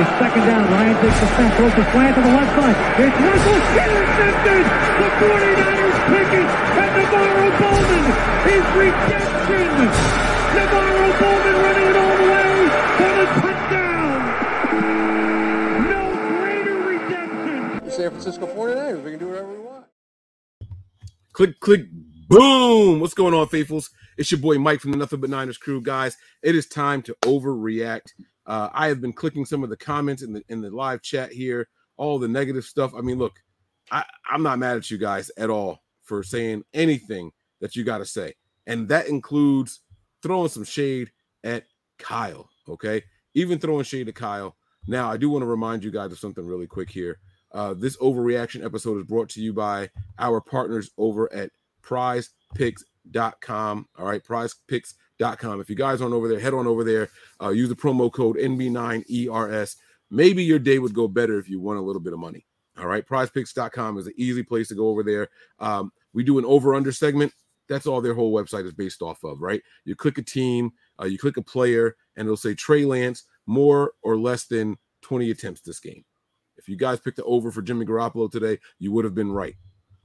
It is second down. Ryan takes the snap, throws the slant to the left side. It's Russell intercepted. The 49ers pick it. And NaVorro Bowman is redemption. NaVorro Bowman running it all the way for the touchdown. No greater redemption. San Francisco 49ers. We can do whatever we want. Click, click, boom. What's going on, faithfuls? It's your boy Mike from the Nothing But Niners crew, guys. It is time to overreact. Uh, I have been clicking some of the comments in the in the live chat here, all the negative stuff. I mean, look, I, I'm not mad at you guys at all for saying anything that you got to say, and that includes throwing some shade at Kyle. Okay, even throwing shade at Kyle. Now, I do want to remind you guys of something really quick here. Uh, this overreaction episode is brought to you by our partners over at prizepicks.com. All right, If you guys aren't over there, head on over there. Uh, use the promo code NB9ERS. Maybe your day would go better if you won a little bit of money. All right, prizepicks.com is an easy place to go over there. Um, we do an over under segment. That's all their whole website is based off of, right? You click a team, uh, you click a player, and it'll say Trey Lance more or less than 20 attempts this game. If you guys picked the over for Jimmy Garoppolo today, you would have been right.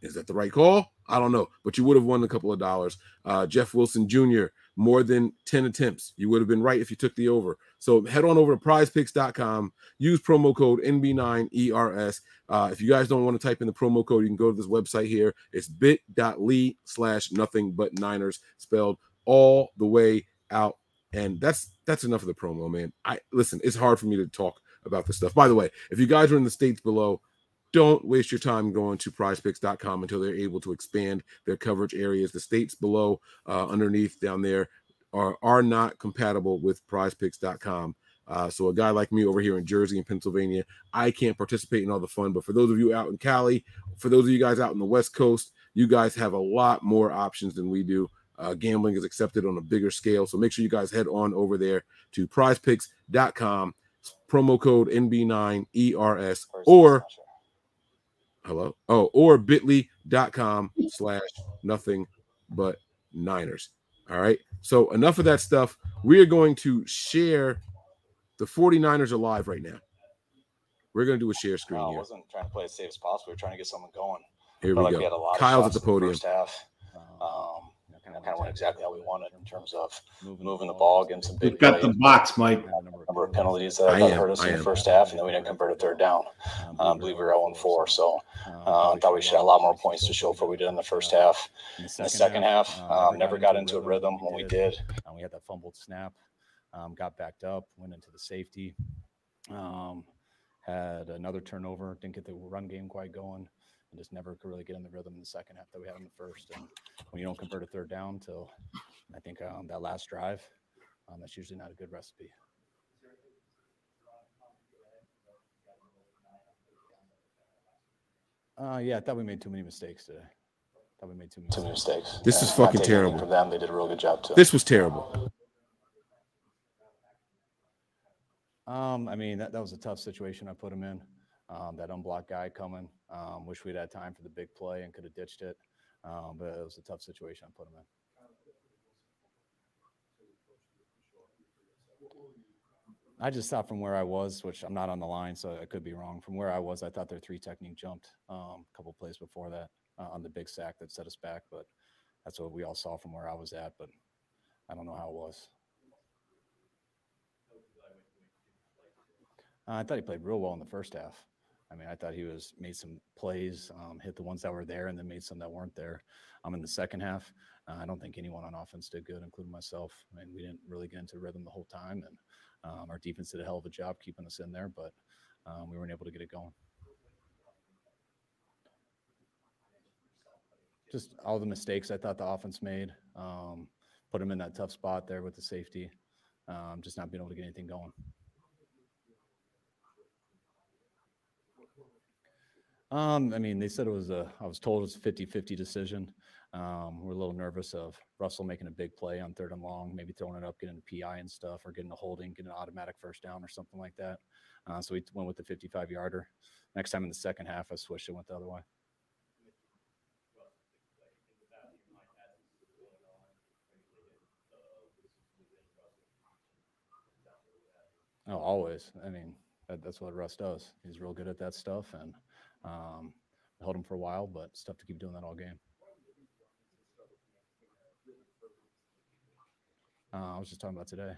Is that the right call? I don't know, but you would have won a couple of dollars. Uh, Jeff Wilson Jr., more than 10 attempts. You would have been right if you took the over. So head on over to prizepicks.com, use promo code NB9ERS. Uh, if you guys don't want to type in the promo code, you can go to this website here. It's bit.ly slash nothing but Niners, spelled all the way out. And that's that's enough of the promo, man. I listen, it's hard for me to talk about this stuff. By the way, if you guys are in the states below, don't waste your time going to prizepicks.com until they're able to expand their coverage areas. The states below, uh, underneath down there, are, are not compatible with prizepicks.com. Uh, so a guy like me over here in Jersey and Pennsylvania, I can't participate in all the fun. But for those of you out in Cali, for those of you guys out in the West Coast, you guys have a lot more options than we do. Uh, gambling is accepted on a bigger scale. So make sure you guys head on over there to prizepicks.com, promo code NB9ERS, or hello, oh, or bit.ly.com slash nothing but Niners. All right. So enough of that stuff. We are going to share the 49ers are live right now. We're going to do a share screen No, I wasn't trying to play as safe as possible. we are trying to get someone going. Here we like go. We had a lot of Kyle's at the in podium. First half. Um, kind of went exactly. how we wanted in terms of moving the ball, getting some big We've got the box, Mike. number of penalties that I, I thought am, hurt us I in the first half, and then we didn't convert a third down. Um, I believe we were 0 4, so uh, I thought we should have a lot more points to show for what we did in the first half. In the second half, um, never got into a rhythm. when we did. Uh, we had that fumbled snap, um, got backed up, went into the safety, um, had another turnover, didn't get the run game quite going, and just never could really get in the rhythm in the second half that we had in the first. And when you don't convert a third down till I think um, that last drive, um, that's usually not a good recipe. Uh, yeah, I thought we made too many mistakes today. Thought we made too many, Too many mistakes. This is And fucking terrible. From them, they did a real good job too. This was terrible. Um, I mean, that, that was a tough situation I put him in. Um, that unblocked guy coming. Um, wish we'd had time for the big play and could have ditched it. Um, but it was a tough situation I put him in. I just thought from where I was, which I'm not on the line, so I could be wrong. From where I was, I thought their three technique jumped um, a couple plays before that uh, on the big sack that set us back. But that's what we all saw from where I was at. But I don't know how it was. Uh, I thought he played real well in the first half. I mean, I thought he was made some plays, um, hit the ones that were there, and then made some that weren't there. Um, in the second half, uh, I don't think anyone on offense did good, including myself. I mean, we didn't really get into rhythm the whole time, and um, our defense did a hell of a job keeping us in there, but um, we weren't able to get it going. Just all the mistakes I thought the offense made, um, put them in that tough spot there with the safety, um, just not being able to get anything going. Um, I mean, they said it was a, I was told it was a 50 50 decision. Um, we're a little nervous of Russell making a big play on third and long, maybe throwing it up, getting a PI and stuff, or getting a holding, getting an automatic first down or something like that. Uh, so we went with the 55 yarder. Next time in the second half, I switched it, went the other way. Oh, always. I mean, that, that's what Russ does. He's real good at that stuff, and um, held him for a while, but it's tough to keep doing that all game. Uh, I was just talking about today.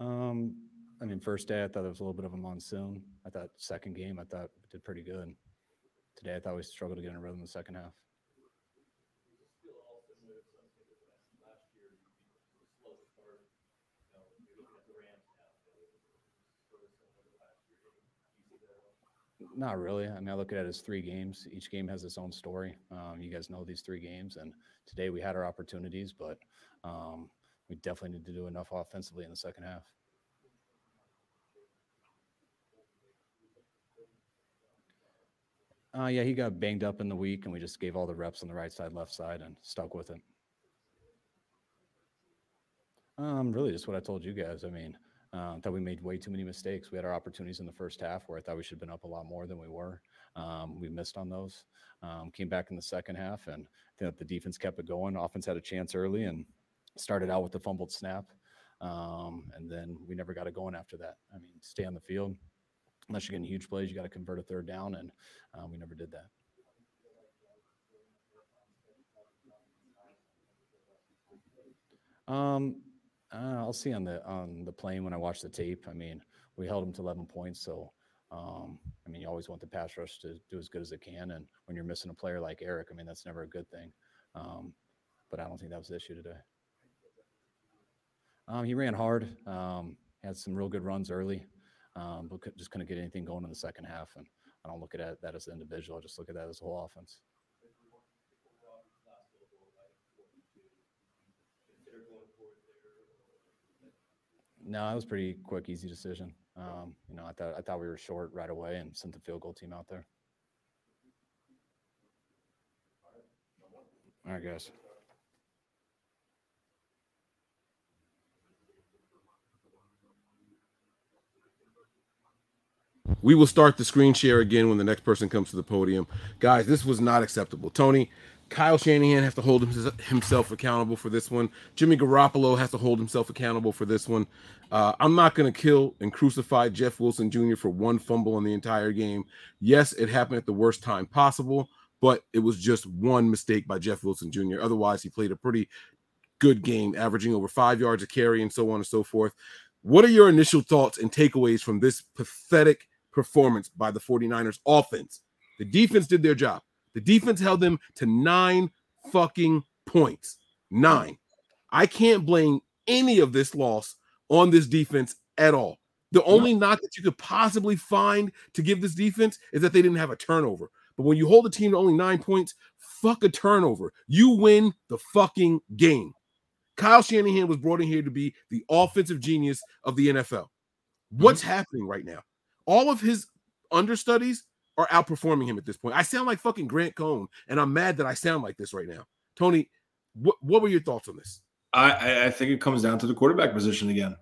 Um, I mean, first day I thought it was a little bit of a monsoon. I thought second game I thought did pretty good. Today I thought we struggled to get in a rhythm in the second half. Not really. I mean, I look at it as three games. Each game has its own story. Um, you guys know these three games, and today we had our opportunities, but um, we definitely need to do enough offensively in the second half. Uh, yeah, he got banged up in the week, and we just gave all the reps on the right side, left side, and stuck with it. Um, really, just what I told you guys. I mean, uh, we made way too many mistakes. We had our opportunities in the first half where I thought we should have been up a lot more than we were. Um, we missed on those. Um, came back in the second half, and the defense kept it going. Offense had a chance early and started out with the fumbled snap, um, and then we never got it going after that. I mean, stay on the field. Unless you're getting huge plays, you got to convert a third down, and uh, we never did that. Um, uh, I'll see on the on the plane when I watch the tape. I mean, we held them to 11 points, so um, I mean, you always want the pass rush to do as good as it can. And when you're missing a player like Arik, I mean, that's never a good thing. Um, but I don't think that was the issue today. Um, he ran hard, um, had some real good runs early, um, but just couldn't get anything going in the second half. And I don't look at that as an individual. I just look at that as a whole offense. No, it was pretty quick, easy decision. Um, you know, I thought I thought we were short right away and sent the field goal team out there. All right, guys. We will start the screen share again when the next person comes to the podium. Guys, this was not acceptable. Tony, Kyle Shanahan has to hold himself accountable for this one. Jimmy Garoppolo has to hold himself accountable for this one. Uh, I'm not going to kill and crucify Jeff Wilson Jr. for one fumble in the entire game. Yes, it happened at the worst time possible, but it was just one mistake by Jeff Wilson Jr. Otherwise, he played a pretty good game, averaging over five yards a carry and so on and so forth. What are your initial thoughts and takeaways from this pathetic performance by the 49ers offense? The defense did their job. The defense held them to nine fucking points. Nine. I can't blame any of this loss on this defense at all. The only knock that you could possibly find to give this defense is that they didn't have a turnover. But when you hold a team to only nine points, fuck a turnover. You win the fucking game. Kyle Shanahan was brought in here to be the offensive genius of the NFL. What's mm-hmm. happening right now? All of his understudies are outperforming him at this point. I sound like fucking Grant Cohn, and I'm mad that I sound like this right now. Tony, what, what were your thoughts on this? I, I think it comes down to the quarterback position again.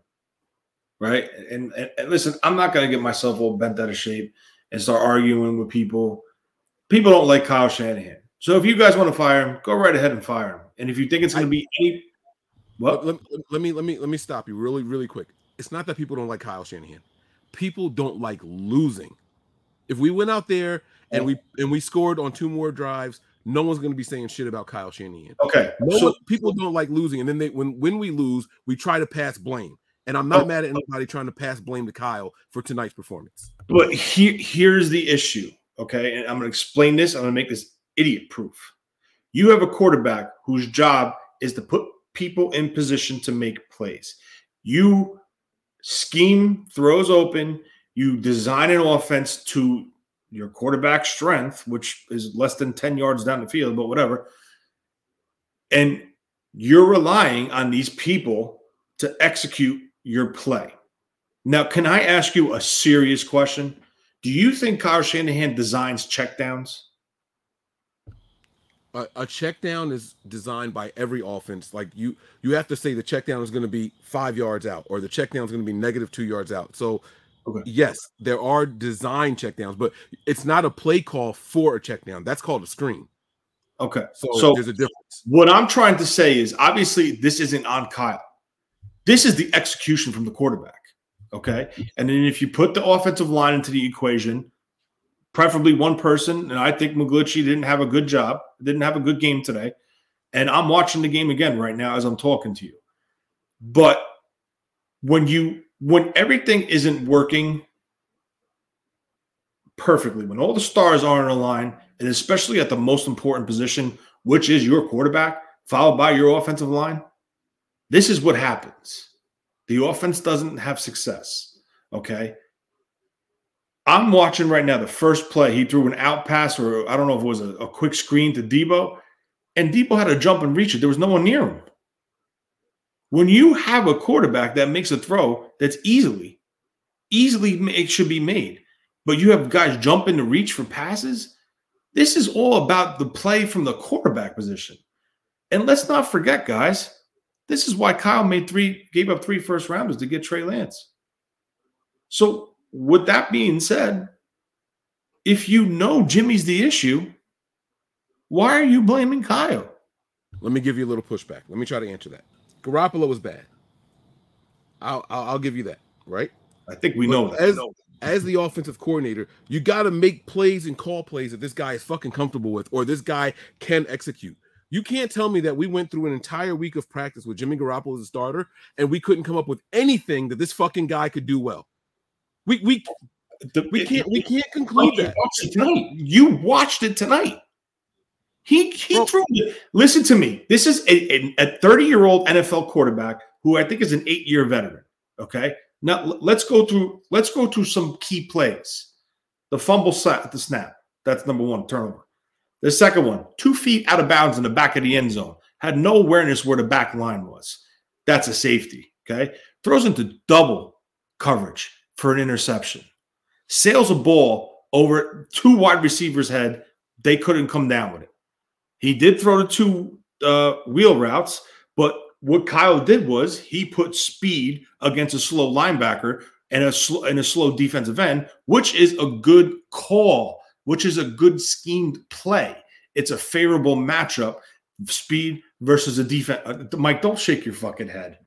Right. And, and, and listen, I'm not going to get myself all bent out of shape and start arguing with people. People don't like Kyle Shanahan. So if you guys want to fire him, go right ahead and fire him. And if you think it's going to be any, well, let, let, let me let me let me stop you really really quick. It's not that people don't like Kyle Shanahan. People don't like losing. If we went out there and we and we scored on two more drives, no one's going to be saying shit about Kyle Shanahan. Okay. No so, one, people don't like losing, and then they when when we lose, we try to pass blame. And I'm not Oh. mad at anybody trying to pass blame to Kyle for tonight's performance. But here, here's the issue. Okay. And I'm going to explain this. I'm going to make this idiot proof. You have a quarterback whose job is to put people in position to make plays. You scheme throws open, you design an offense to your quarterback strength, which is less than 10 yards down the field, but whatever. And you're relying on these people to execute your play. Now, can I ask you a serious question? Do you think Kyle Shanahan designs checkdowns? A, a check down is designed by every offense. Like you, you have to say the check down is going to be five yards out, or the check down is going to be negative two yards out. So, Okay. yes, there are design check downs, but it's not a play call for a check down. That's called a screen. Okay. So, So, there's a difference. what I'm trying to say is obviously this isn't on Kyle. This is the execution from the quarterback. Okay. And then if you put the offensive line into the equation, preferably one person, and I think McGlinchey didn't have a good job, didn't have a good game today. And I'm watching the game again right now as I'm talking to you. But when you when everything isn't working perfectly, when all the stars aren't aligned, and especially at the most important position, which is your quarterback, followed by your offensive line, this is what happens. The offense doesn't have success. Okay. I'm watching right now the first play. He threw an out pass, or I don't know if it was a, a quick screen to Deebo, and Deebo had to jump and reach it. There was no one near him. When you have a quarterback that makes a throw that's easily, easily it should be made, but you have guys jumping to reach for passes, this is all about the play from the quarterback position. And let's not forget, guys, this is why Kyle made three, gave up three first rounders to get Trey Lance. So, with that being said, if you know Jimmy's the issue, why are you blaming Kyle? Let me give you a little pushback. Let me try to answer that. Garoppolo was bad. I'll, I'll, I'll give you that, right? I think we But know that. As, as the offensive coordinator, you got to make plays and call plays that this guy is fucking comfortable with, or this guy can execute. You can't tell me that we went through an entire week of practice with Jimmy Garoppolo as a starter, and we couldn't come up with anything that this fucking guy could do well. We we The- we can't we can't conclude you that. watched it tonight. You watched it tonight. He he Bro. threw. Listen to me. This is a a 30 year old NFL quarterback who I think is an eight year veteran. Okay. Now let's go through. Let's go through some key plays. The fumble sa- at the snap. That's number one turnover. The second one, two feet out of bounds in the back of the end zone. Had no awareness where the back line was. That's a safety. Okay. Throws into double coverage for an interception. Sails a ball over two wide receivers' head. They couldn't come down with it. He did throw the two uh, wheel routes, but what Kyle did was he put speed against a slow linebacker and a slow and a slow defensive end, which is a good call, which is a good schemed play. It's a favorable matchup, speed versus a defense. Uh, Mike, don't shake your fucking head.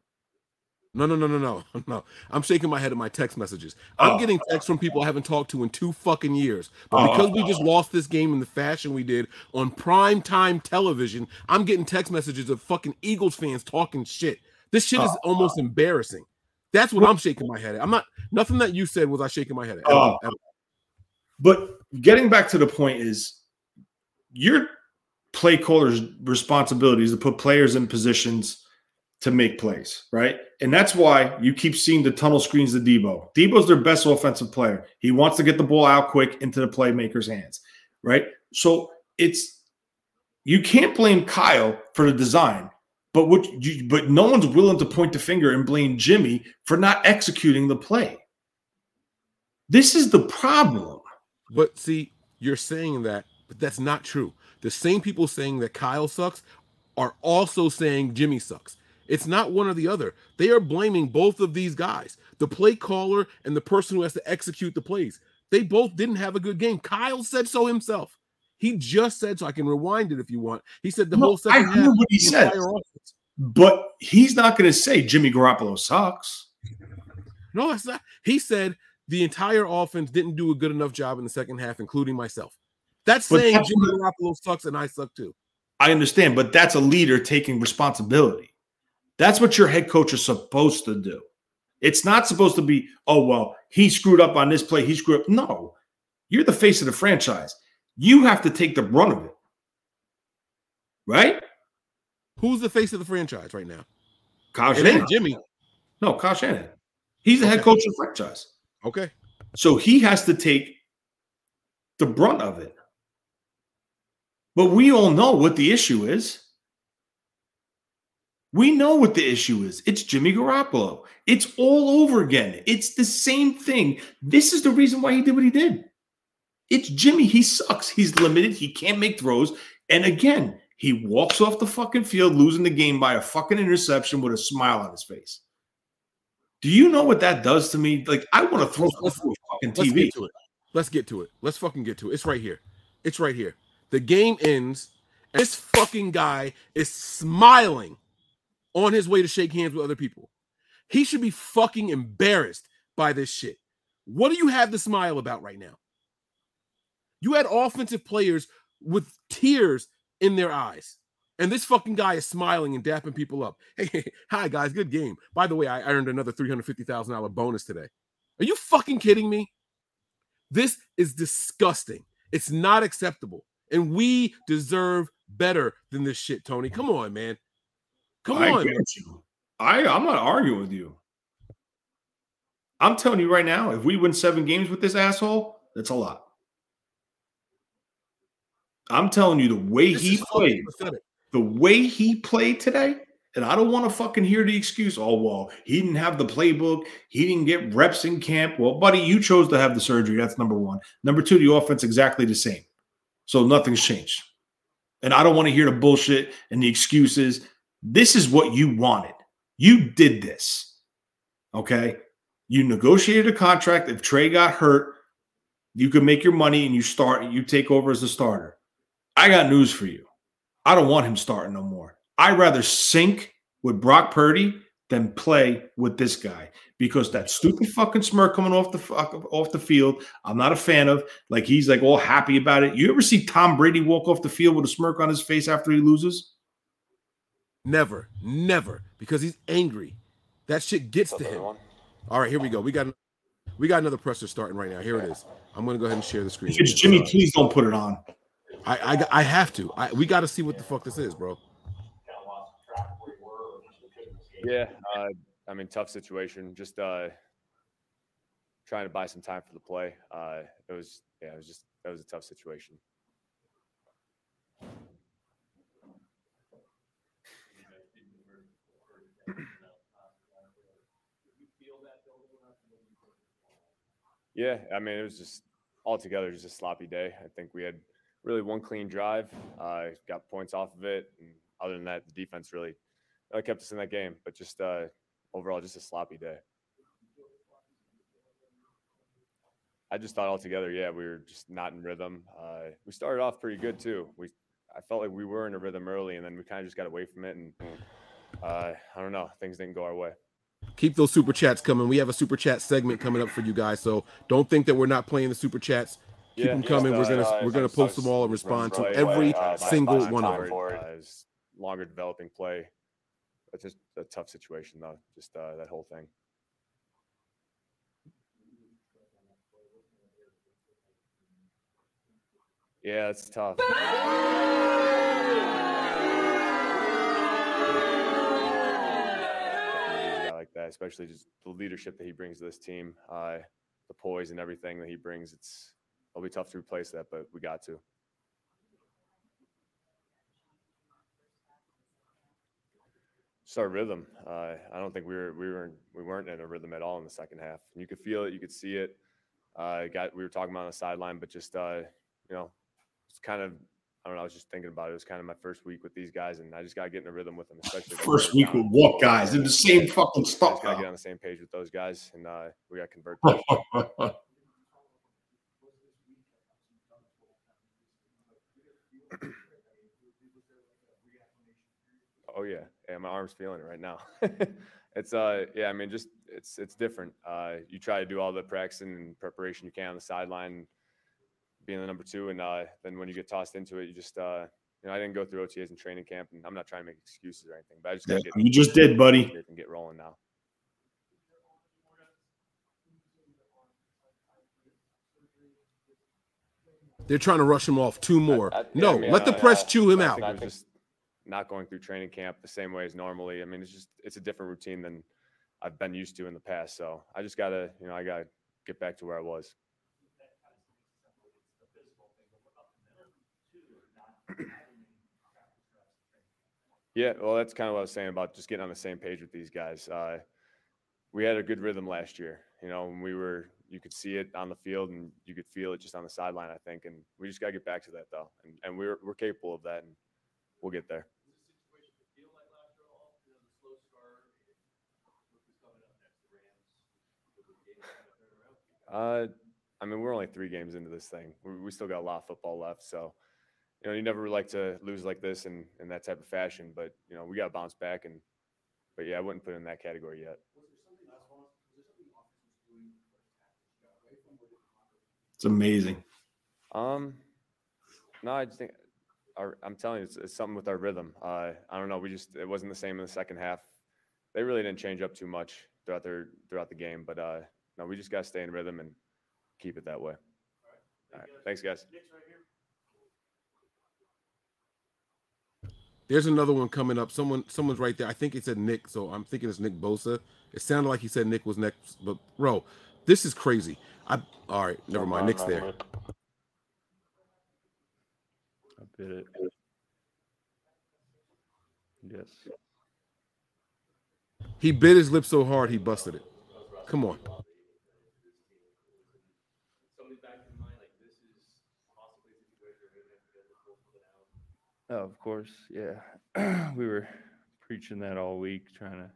No, no, no, no, no, no. I'm shaking my head at my text messages. I'm Oh. getting texts from people I haven't talked to in two fucking years. But oh. because we just lost this game in the fashion we did on prime time television, I'm getting text messages of fucking Eagles fans talking shit. This shit is oh. almost embarrassing. That's what I'm shaking my head at. I'm not nothing that you said was I shaking my head at. Oh. But getting back to the point is your play caller's responsibility is to put players in positions to make plays, right? And that's why you keep seeing the tunnel screens to Deebo. Deebo's their best offensive player. He wants to get the ball out quick into the playmaker's hands, right? So it's you can't blame Kyle for the design, but what you but no one's willing to point the finger and blame Jimmy for not executing the play. This is the problem. But see, you're saying that, but that's not true. The same people saying that Kyle sucks are also saying Jimmy sucks. It's not one or the other. They are blaming both of these guys, the play caller and the person who has to execute the plays. They both didn't have a good game. Kyle said so himself. He just said so. I can rewind it if you want. He said the No, whole second I heard half. what he said. But he's not going to say Jimmy Garoppolo sucks. No, that's not. He said the entire offense didn't do a good enough job in the second half, including myself. That's But saying that's Jimmy Garoppolo sucks and I suck too. I understand, but that's a leader taking responsibility. That's what your head coach is supposed to do. It's not supposed to be, oh, well, he screwed up on this play. He screwed up. No, you're the face of the franchise. You have to take the brunt of it. Right? Who's the face of the franchise right now? Kyle It Shanahan. Jimmy. No, Kyle Shanahan. He's the head coach of the franchise. Okay. So he has to take the brunt of it. But we all know what the issue is. We know what the issue is. It's Jimmy Garoppolo. It's all over again. It's the same thing. This is the reason why he did what he did. It's Jimmy. He sucks. He's limited. He can't make throws. And again, he walks off the fucking field losing the game by a fucking interception with a smile on his face. Do you know what that does to me? Like, I want to throw Let's- through a fucking Let's TV. get to it. Let's get to it. Let's fucking get to it. It's right here. It's right here. The game ends. And this fucking guy is smiling on his way to shake hands with other people. He should be fucking embarrassed by this shit. What do you have to smile about right now? You had offensive players with tears in their eyes. And this fucking guy is smiling and dapping people up. Hey, hi guys, good game. By the way, I earned another $350,000 bonus today. Are you fucking kidding me? This is disgusting. It's not acceptable. And we deserve better than this shit, Tony. Come on, man. Come I on. I I'm not arguing with you. I'm telling you right now, if we win seven games with this asshole, that's a lot. I'm telling you, the way This he played, pathetic. the way he played today, and I don't want to fucking hear the excuse. Oh well, he didn't have the playbook. He didn't get reps in camp. Well, buddy, you chose to have the surgery. That's number one. Number two, the offense exactly the same. So nothing's changed. And I don't want to hear the bullshit and the excuses. This is what you wanted. You did this. Okay. You negotiated a contract. If Trey got hurt, you could make your money and you start, you take over as a starter. I got news for you. I don't want him starting no more. I'd rather sink with Brock Purdy than play with this guy because that stupid fucking smirk coming off the off the field, I'm not a fan of. Like he's like all happy about it. You ever see Tom Brady walk off the field with a smirk on his face after he loses? Never, never, because he's angry. That shit gets to him. All right, here we go. We got we got another presser starting right now. Here it is. I'm gonna go ahead and share the screen. If it's. Jimmy, Sorry. please don't put it on. I, I I have to. I, we got to see what the fuck this is, bro. Yeah, uh, I mean, tough situation. Just uh, trying to buy some time for the play. Uh, it was, yeah, it was just that was a tough situation. Yeah, I mean, it was just altogether just a sloppy day. I think we had really one clean drive, uh, got points off of it, and other than that, the defense really, really kept us in that game. But just uh, overall, just a sloppy day. I just thought altogether, yeah, we were just not in rhythm. Uh, we started off pretty good too. We, I felt like we were in a rhythm early, and then we kind of just got away from it, and uh, I don't know, things didn't go our way. Keep those super chats coming. We have a super chat segment coming up for you guys, so don't think that we're not playing the super chats. Keep them just, coming. we're uh, gonna uh, we're gonna post them all and respond to every uh, single one of them. longer developing play. It's just a tough situation though. Just uh, that whole thing. Yeah, it's tough. That, especially just the leadership that he brings to this team, uh, the poise and everything that he brings. It's it'll be tough to replace that, but we got to. Just our rhythm. Uh, I don't think we were we were we weren't in a rhythm at all in the second half. You could feel it, you could see it. Uh, got we were talking about on the sideline, but just uh, you know, it's kind of I don't know. I was just thinking about it. It was kind of my first week with these guys, and I just got to get in a rhythm with them, especially First week with what guys? They're the same fucking stuff. got to get on the same page with those guys, and uh, we got to convert. Oh yeah, yeah. My arm's feeling it right now. it's uh, yeah. I mean, just it's it's different. Uh, you try to do all the practicing and preparation you can on the sideline, being the number two. And uh, then when you get tossed into it, you just, uh, you know, I didn't go through OTAs and training camp, and I'm not trying to make excuses or anything, but I just yeah, you just did, buddy. And get rolling now. They're trying to rush him off two more. I, I, no, yeah, I mean, let the press chew him out. Just not going through training camp the same way as normally. I mean, it's just it's a different routine than I've been used to in the past. So I just gotta, you know, I gotta get back to where I was. Yeah, well, that's kind of what I was saying about just getting on the same page with these guys. Uh, we had a good rhythm last year. You know, when we were, you could see it on the field and you could feel it just on the sideline. I think, and we just got to get back to that though, and and we're we're capable of that, and we'll get there. Uh, I mean, we're only three games into this thing. We, we still got a lot of football left, so you know, you never like to lose like this in in that type of fashion. But you know, we got to bounce back, and but yeah, I wouldn't put it in that category yet. It's amazing. Um, no, I just think our, I'm telling you, it's, it's something with our rhythm. Uh, I don't know. We just it wasn't the same in the second half. They really didn't change up too much throughout their throughout the game, but uh, no, we just got to stay in rhythm and keep it that way. All right, thanks, guys. There's another one coming up. Someone, someone's right there. I think it said Nick, so I'm thinking it's Nick Bosa. It sounded like he said Nick was next, but bro, this is crazy. I all right, never mind. Nick's there. I bit it. Yes. He bit his lip so hard he busted it. Come on. Of course, yeah. we were preaching that all week, trying to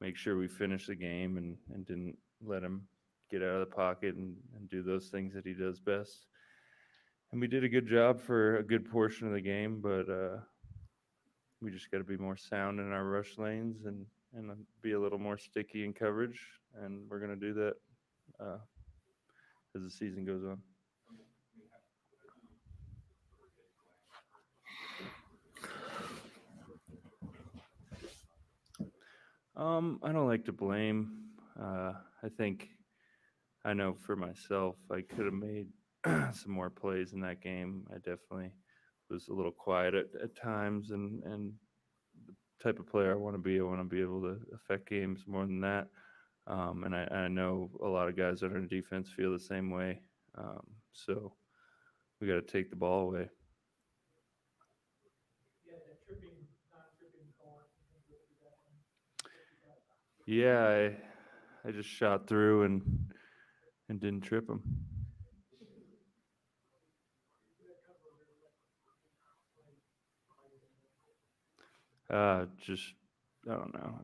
make sure we finished the game and, and didn't let him get out of the pocket and, and do those things that he does best. And we did a good job for a good portion of the game, but uh, we just got to be more sound in our rush lanes and and be a little more sticky in coverage. And we're going to do that uh, as the season goes on. Um, I don't like to blame. Uh, I think I know for myself, I could have made some more plays in that game. I definitely was a little quiet at, at times, and and the type of player I want to be, I want to be able to affect games more than that. Um, and I, I know a lot of guys that are in defense feel the same way. Um, so we got to take the ball away. Yeah, I I just shot through and and didn't trip him. Uh, just I don't know.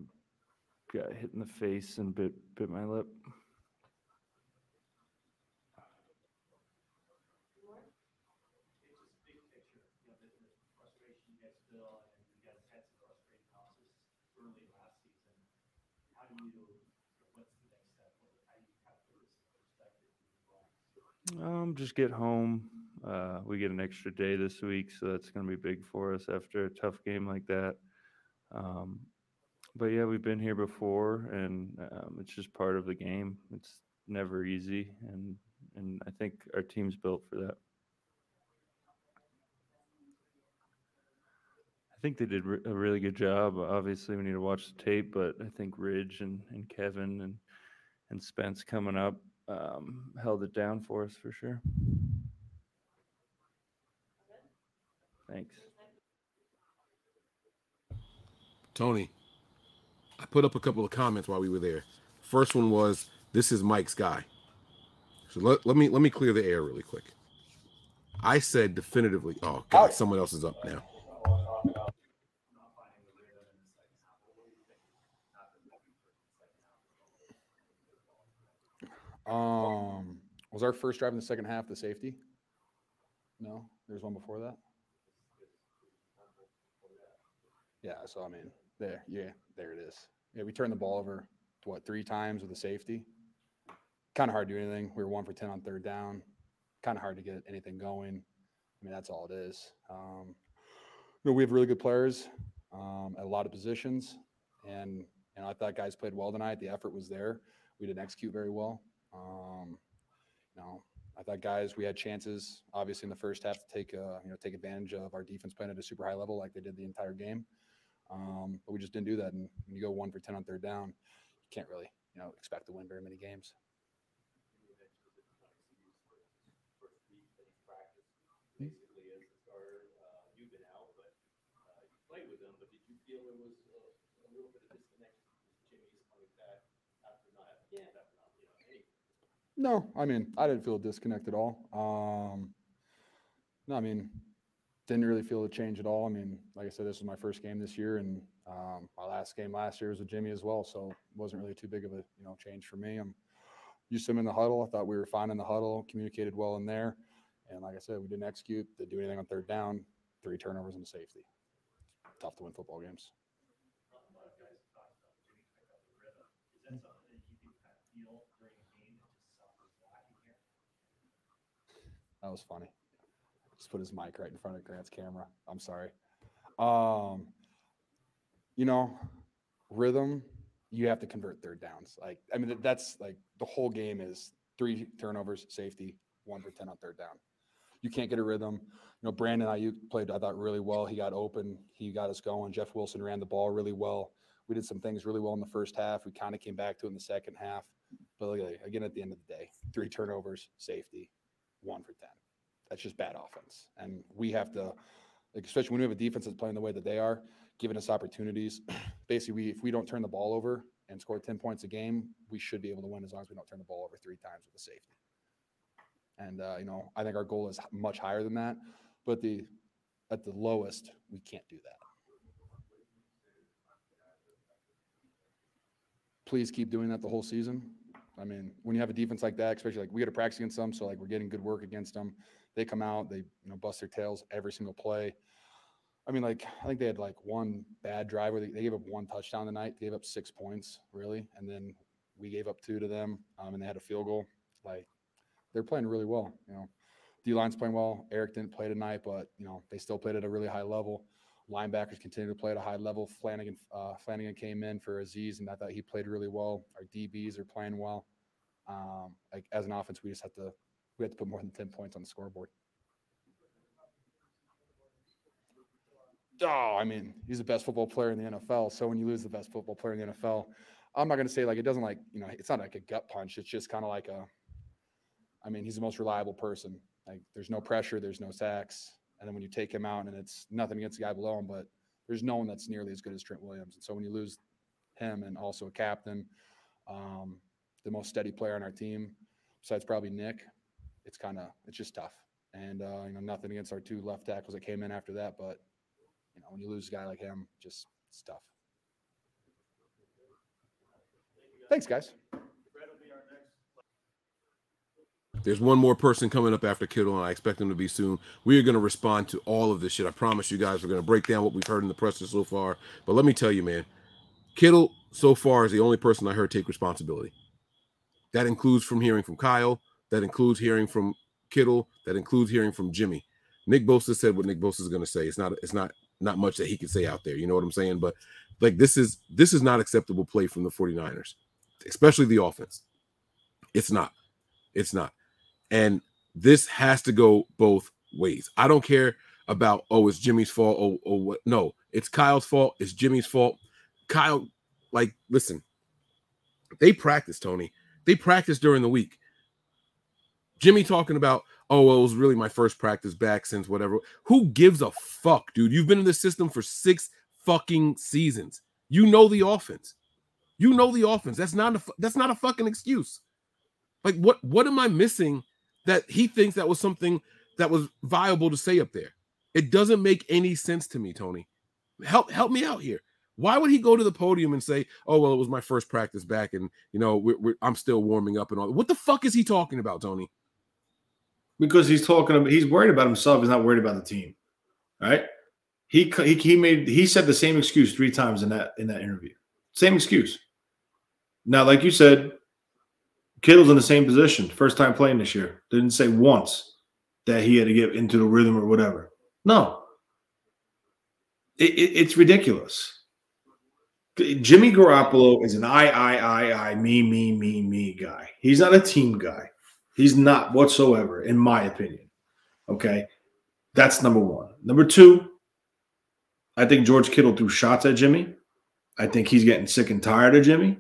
Got hit in the face and bit bit my lip. Um, just get home. Uh, we get an extra day this week, so that's going to be big for us after a tough game like that. Um, but yeah, we've been here before, and um, it's just part of the game. It's never easy, and and I think our team's built for that. I think they did a really good job. Obviously, we need to watch the tape, but I think Ridge and, and Kevin and and Spence coming up um, held it down for us for sure. Thanks. Tony, I put up a couple of comments while we were there. First one was, "This is Mike's guy." So let, let me let me clear the air really quick. I said definitively. Oh God, someone else is up now. Um, was our first drive in the second half the safety? No, there's one before that. Yeah, so I mean, there, yeah, there it is. Yeah, we turned the ball over what three times with a safety. Kind of hard to do anything. We were one for ten on third down. Kind of hard to get anything going. I mean, that's all it is. Um, you know, we have really good players um, at a lot of positions, and know, I thought guys played well tonight. The effort was there. We didn't execute very well. Um, you know, I thought guys we had chances obviously in the first half to take uh, you know take advantage of our defense playing at a super high level like they did the entire game. Um, but we just didn't do that. And when you go one for ten on third down, you can't really you know expect to win very many games. basically as the starter. Uh, you've been out, but uh, you played with him. But did you feel there was a, a little bit of disconnection with Jimmy's coming back after not having yeah. after not, you know, any No, I mean I didn't feel a disconnect at all. Um, no, I mean didn't really feel a change at all. I mean, like I said, this was my first game this year, and um, my last game last year was with Jimmy as well, so it wasn't really too big of a you know change for me. I'm used to him in the huddle. I thought we were fine in the huddle, communicated well in there, and like I said, we didn't execute, didn't do anything on third down, three turnovers and a safety. Tough to win football games. That was funny. Just put his mic right in front of Grant's camera. I'm sorry. Um, you know, rhythm, you have to convert third downs. Like, I mean, that's like the whole game is three turnovers, safety, one for 10 on third down. You can't get a rhythm. You know, Brandon Aiyuk played, I thought, really well. He got open, he got us going. Jeff Wilson ran the ball really well. We did some things really well in the first half. We kind of came back to it in the second half. But again, at the end of the day, three turnovers, safety, one for 10. That's just bad offense. And we have to, especially when we have a defense that's playing the way that they are, giving us opportunities. Basically, we, if we don't turn the ball over and score 10 points a game, we should be able to win as long as we don't turn the ball over three times with a safety. And, uh, you know, I think our goal is much higher than that. But the at the lowest, we can't do that. Please keep doing that the whole season. I mean, when you have a defense like that, especially like we got to practice against them, so like we're getting good work against them. They come out, they you know bust their tails every single play. I mean, like I think they had like one bad drive where they, they gave up one touchdown tonight, they gave up six points really, and then we gave up two to them, um, and they had a field goal. Like they're playing really well, you know. D line's playing well. Arik didn't play tonight, but you know they still played at a really high level. Linebackers continue to play at a high level. Flanagan uh, Flanagan came in for Azeez, and I thought he played really well. Our DBs are playing well. Um, like as an offense, we just have to we have to put more than ten points on the scoreboard. Oh, I mean, he's the best football player in the NFL. So when you lose the best football player in the NFL, I'm not going to say like it doesn't like you know it's not like a gut punch. It's just kind of like a. I mean, he's the most reliable person. Like there's no pressure, there's no sacks, and then when you take him out, and it's nothing against the guy below him, but there's no one that's nearly as good as Trent Williams. And so when you lose him and also a captain, um, the most steady player on our team, besides probably Nick, it's kind of it's just tough. And uh, you know, nothing against our two left tackles that came in after that, but you know, when you lose a guy like him, just it's tough. Thanks, guys. There's one more person coming up after Kittle, and I expect them to be soon. We are going to respond to all of this shit. I promise you guys, we're going to break down what we've heard in the press so far. But let me tell you, man, Kittle so far is the only person I heard take responsibility. That includes from hearing from Kyle. That includes hearing from Kittle. That includes hearing from Jimmy. Nick Bosa said what Nick Bosa is going to say. It's not. It's not. Not much that he can say out there. You know what I'm saying? But like this is this is not acceptable play from the 49ers, especially the offense. It's not. It's not. And this has to go both ways. I don't care about, oh, it's Jimmy's fault. Oh, oh, what? No, it's Kyle's fault. It's Jimmy's fault. Kyle, like, listen, they practice, Tony. They practice during the week. Jimmy talking about, oh, well, it was really my first practice back since whatever. Who gives a fuck, dude? You've been in the system for six fucking seasons. You know the offense. You know the offense. That's not a that's not a fucking excuse. Like what what am I missing that he thinks that was something that was viable to say up there. It doesn't make any sense to me, Tony. Help help me out here. Why would he go to the podium and say, "Oh well, it was my first practice back, and you know we're, we're, I'm still warming up and all"? What the fuck is he talking about, Tony? Because he's talking about he's worried about himself. He's not worried about the team, right? He he, he made he said the same excuse three times in that in that interview. Same excuse. Now, like you said, Kittle's in the same position, first time playing this year. Didn't say once that he had to get into the rhythm or whatever. No, it, it, it's ridiculous. Jimmy Garoppolo is an I, I, I, I, me, me, me, me guy. He's not a team guy. He's not whatsoever, in my opinion. Okay. That's number one. Number two, I think George Kittle threw shots at Jimmy. I think he's getting sick and tired of Jimmy.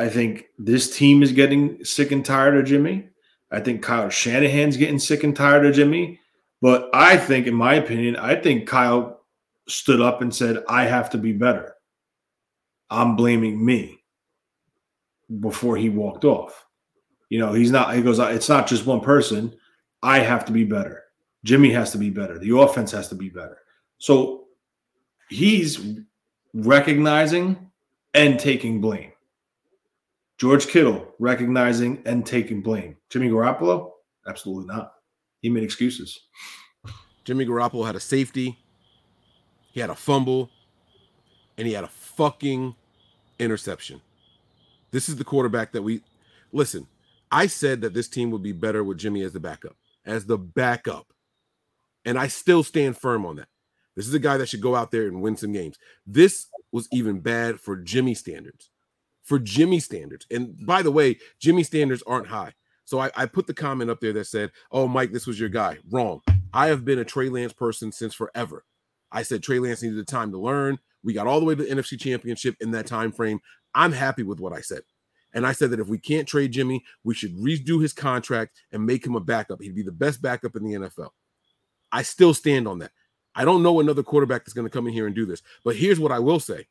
I think this team is getting sick and tired of Jimmy. I think Kyle Shanahan's getting sick and tired of Jimmy. But I think, in my opinion, I think Kyle stood up and said, I have to be better. I'm blaming me before he walked off. You know, he's not, he goes, it's not just one person. I have to be better. Jimmy has to be better. The offense has to be better. So he's recognizing and taking blame. George Kittle recognizing and taking blame. Jimmy Garoppolo? Absolutely not. He made excuses. Jimmy Garoppolo had a safety, he had a fumble, and he had a fucking interception. This is the quarterback that we listen. I said that this team would be better with Jimmy as the backup, as the backup. And I still stand firm on that. This is a guy that should go out there and win some games. This was even bad for Jimmy standards. For Jimmy standards. And by the way, Jimmy standards aren't high. So I, I put the comment up there that said, Oh, Mike, this was your guy. Wrong. I have been a Trey Lance person since forever. I said Trey Lance needed the time to learn. We got all the way to the NFC championship in that time frame. I'm happy with what I said. And I said that if we can't trade Jimmy, we should redo his contract and make him a backup. He'd be the best backup in the NFL. I still stand on that. I don't know another quarterback that's going to come in here and do this. But here's what I will say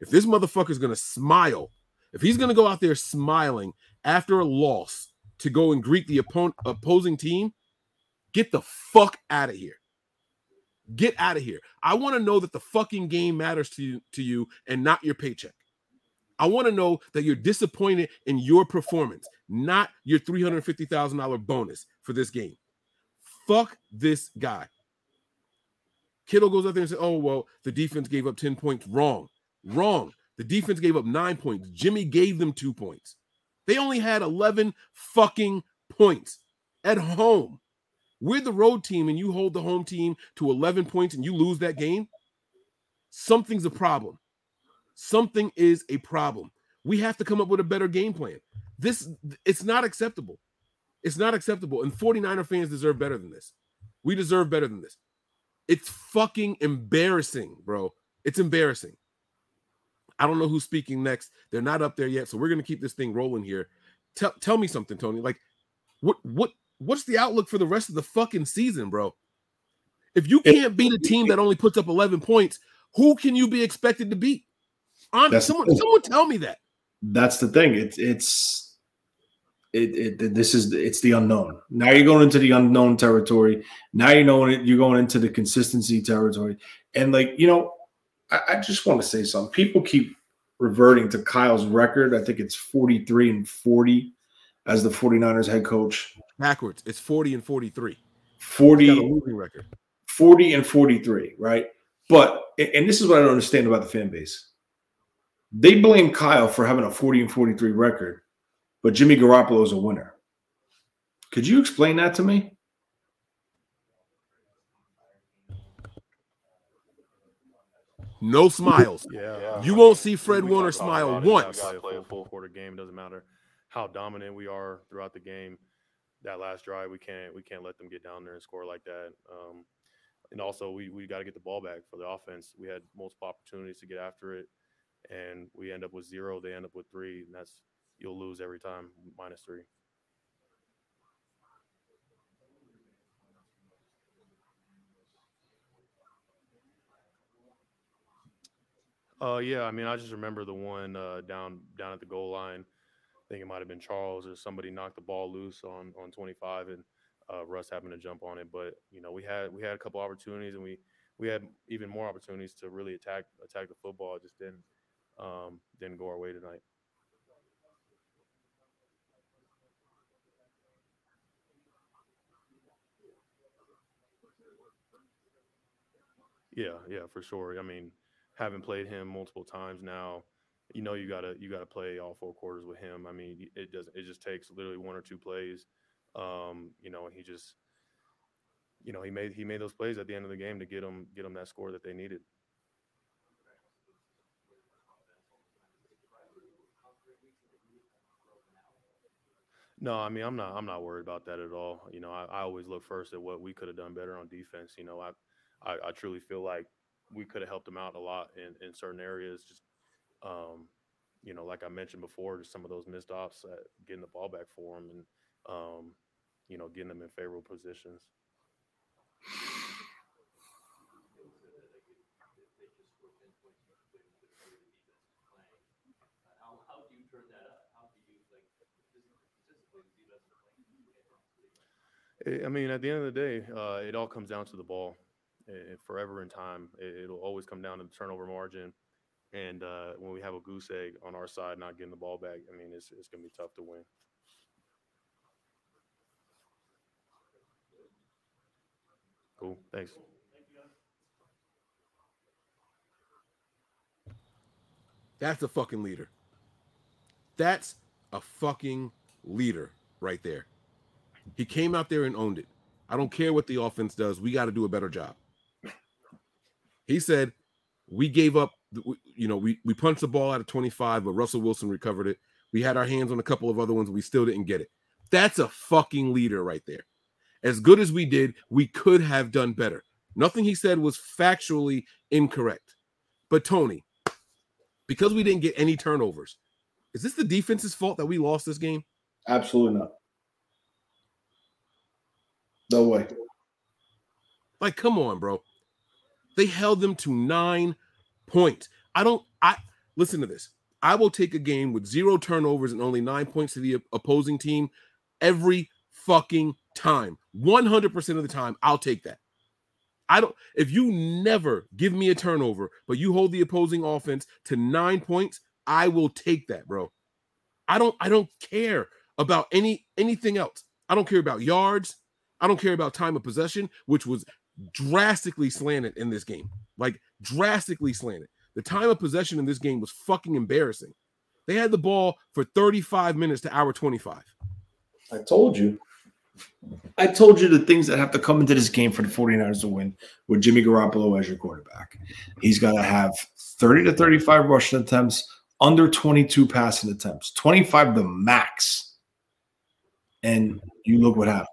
if this motherfucker is going to smile, if he's going to go out there smiling after a loss to go and greet the opponent, opposing team, get the fuck out of here. Get out of here. I want to know that the fucking game matters to you, to you and not your paycheck. I want to know that you're disappointed in your performance, not your $350,000 bonus for this game. Fuck this guy. Kittle goes out there and says, Oh, well, the defense gave up 10 points. Wrong. Wrong. The defense gave up nine points. Jimmy gave them two points. They only had 11 fucking points at home. We're the road team and you hold the home team to 11 points and you lose that game. Something's a problem. Something is a problem. We have to come up with a better game plan. This it's not acceptable. It's not acceptable. And 49er fans deserve better than this. We deserve better than this. It's fucking embarrassing, bro. It's embarrassing. I don't know who's speaking next. They're not up there yet, so we're gonna keep this thing rolling here. Tell tell me something, Tony. Like, what what what's the outlook for the rest of the fucking season, bro? If you can't beat a team that only puts up 11 points, who can you be expected to beat? On someone, someone tell me that. That's the thing. It's it's it, it, this is it's the unknown. Now you're going into the unknown territory. Now you know you're going into the consistency territory. And like you know, I, I just want to say something. People keep reverting to Kyle's record. I think it's 43 and 40 as the 49ers head coach. Backwards. It's 40 and 43. 40 losing record. 40 and 43, right? But and this is what I don't understand about the fan base. They blame Kyle for having a 40 and 43 record but Jimmy Garoppolo is a winner. Could you explain that to me? No smiles. Yeah, you won't see Fred Warner smile once. Play a full quarter game. It doesn't matter how dominant we are throughout the game. That last drive, we can't we can't let them get down there and score like that. Um, and also, we we got to get the ball back for the offense. We had multiple opportunities to get after it, and we end up with zero. They end up with three, and that's you'll lose every time minus three. Uh, yeah, I mean, I just remember the one uh, down down at the goal line. I think it might have been Charles or somebody knocked the ball loose on on 25, and uh, Russ happened to jump on it. But you know, we had we had a couple opportunities, and we we had even more opportunities to really attack attack the football. It just didn't um, didn't go our way tonight. Yeah, yeah, for sure. I mean, having played him multiple times now, you know you gotta you gotta play all four quarters with him. I mean, it doesn't it just takes literally one or two plays. Um, you know, and he just you know, he made he made those plays at the end of the game to get them get them that score that they needed. No, I mean I'm not I'm not worried about that at all. You know, I, I always look first at what we could have done better on defense. You know, I, I I truly feel like we could have helped them out a lot in, in certain areas. Just um, you know, like I mentioned before, just some of those missed ops, uh, getting the ball back for them, and um, you know, getting them in favorable positions. How, how do you turn that up? How do you like consistently see that's I- I mean, at the end of the day, uh, it all comes down to the ball. Forever in time, it, it'll always come down to the turnover margin. And uh, when we have a goose egg on our side, not getting the ball back, I mean, it's it's gonna be tough to win. Cool. Thanks. That's a fucking leader. That's a fucking leader right there. He came out there and owned it. I don't care what the offense does. We got to do a better job. He said, we gave up, you know, we, we punched the ball out of 25, but Russell Wilson recovered it. We had our hands on a couple of other ones. We still didn't get it. That's a fucking leader right there. As good as we did, we could have done better. Nothing he said was factually incorrect. But Tony, because we didn't get any turnovers, is this the defense's fault that we lost this game? Absolutely not. No way. Like, come on, bro. They held them to nine points. I don't, I listen to this. I will take a game with zero turnovers and only nine points to the opposing team every fucking time. 100% of the time, I'll take that. I don't, if you never give me a turnover, but you hold the opposing offense to nine points, I will take that, bro. I don't, I don't care about any anything else. I don't care about yards. I don't care about time of possession, which was drastically slanted in this game. Like drastically slanted. The time of possession in this game was fucking embarrassing. They had the ball for 35 minutes to hour 25. I told you. I told you the things that have to come into this game for the 49ers to win with Jimmy Garoppolo as your quarterback. He's got to have 30 to 35 rushing attempts, under 22 passing attempts, 25 the max. And you look what happened.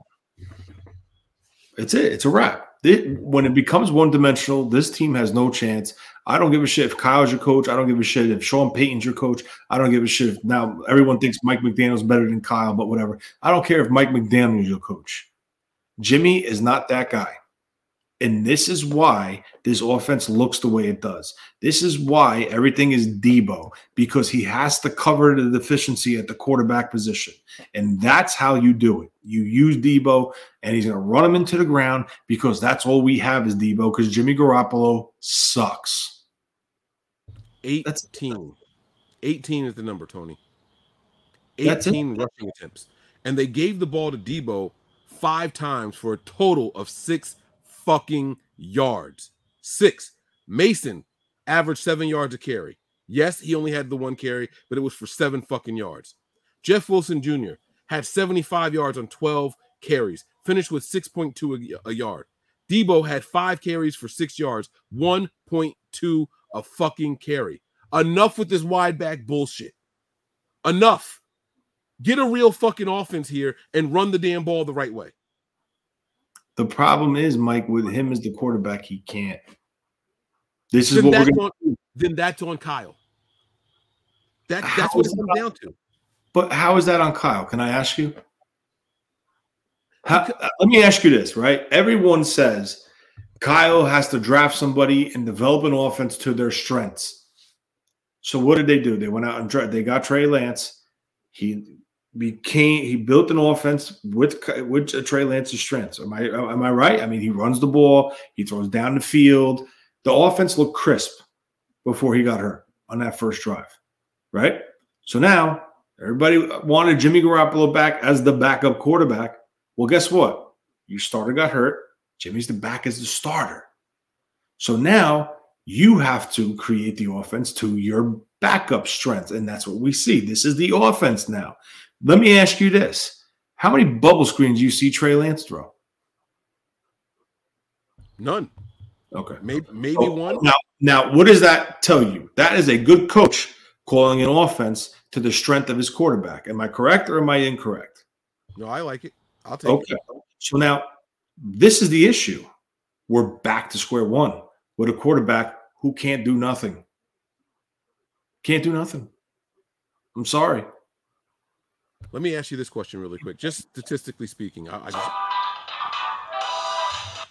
It's it. It's a wrap. It, when it becomes one dimensional, this team has no chance. I don't give a shit if Kyle's your coach. I don't give a shit if Sean Payton's your coach. I don't give a shit if now everyone thinks Mike McDaniel's better than Kyle, but whatever. I don't care if Mike McDaniel's your coach. Jimmy is not that guy. And this is why this offense looks the way it does. This is why everything is Deebo because he has to cover the deficiency at the quarterback position. And that's how you do it. You use Deebo and he's going to run him into the ground because that's all we have is Deebo because Jimmy Garoppolo sucks. 18. 18 is the number, Tony. 18 rushing attempts. And they gave the ball to Deebo five times for a total of six fucking yards. Six. Mason averaged seven yards a carry. Yes, he only had the one carry, but it was for seven fucking yards. Jeff Wilson Jr. had 75 yards on 12 carries, finished with 6.2 a, a yard. Deebo had five carries for six yards, 1.2 a fucking carry. Enough with this wide back bullshit. Enough. Get a real fucking offense here and run the damn ball the right way. The problem is, Mike, with him as the quarterback, he can't. This is then what we're going on, then that's on Kyle. That, How that's what is it comes that- down to. But how is that on Kyle? Can I ask you? How, uh, let me ask you this, right? Everyone says Kyle has to draft somebody and develop an offense to their strengths. So what did they do? They went out and dra- they got Trey Lance. He became he built an offense with with Trey Lance's strengths. Am I am I right? I mean, he runs the ball, he throws down the field. The offense looked crisp before he got hurt on that first drive, right? So now everybody wanted Jimmy Garoppolo back as the backup quarterback. Well, guess what? Your starter got hurt. Jimmy's the back as the starter. So now you have to create the offense to your backup strength. And that's what we see. This is the offense now. Let me ask you this. How many bubble screens do you see Trey Lance throw? None. Okay. Maybe maybe Oh, one. Now, now, what does that tell you? That is a good coach calling an offense to the strength of his quarterback. Am I correct or am I incorrect? No, I like it. I'll take Okay. it. So now this is the issue. We're back to square one with a quarterback who can't do nothing. Can't do nothing. I'm sorry. Let me ask you this question really quick. Just statistically speaking, I, I just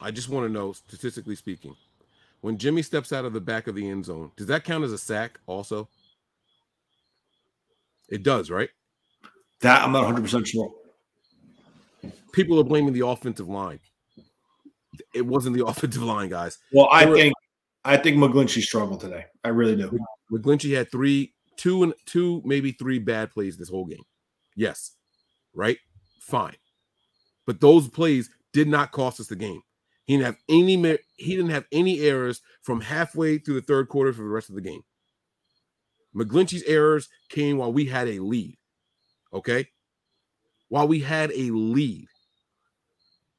I just want to know, statistically speaking, when Jimmy steps out of the back of the end zone, does that count as a sack also? It does, right? That I'm not 100% sure. People are blaming the offensive line. It wasn't the offensive line, guys. Well, I were- think I think McGlinchey struggled today. I really do. McGlinchey had three, two and two, maybe three bad plays this whole game. Yes, right, fine, but those plays did not cost us the game. He didn't have any. He didn't have any errors from halfway through the third quarter for the rest of the game. McGlinchey's errors came while we had a lead. Okay, while we had a lead.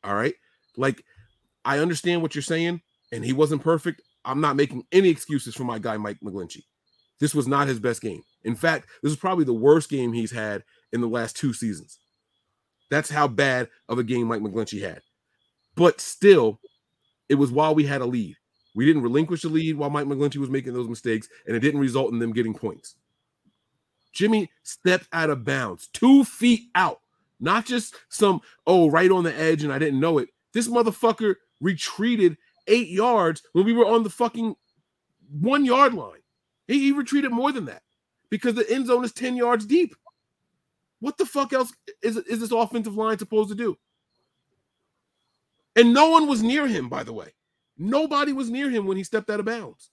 All right, like I understand what you're saying, and he wasn't perfect. I'm not making any excuses for my guy Mike McGlinchey. This was not his best game. In fact, this is probably the worst game he's had in the last two seasons. That's how bad of a game Mike McGlinchey had. But still, it was while we had a lead. We didn't relinquish the lead while Mike McGlinchey was making those mistakes, and it didn't result in them getting points. Jimmy stepped out of bounds, two feet out, not just some, oh, right on the edge, and I didn't know it. This motherfucker retreated eight yards when we were on the fucking one yard line. He, he retreated more than that because the end zone is 10 yards deep. What the fuck else is, is this offensive line supposed to do? And no one was near him, by the way. Nobody was near him when he stepped out of bounds.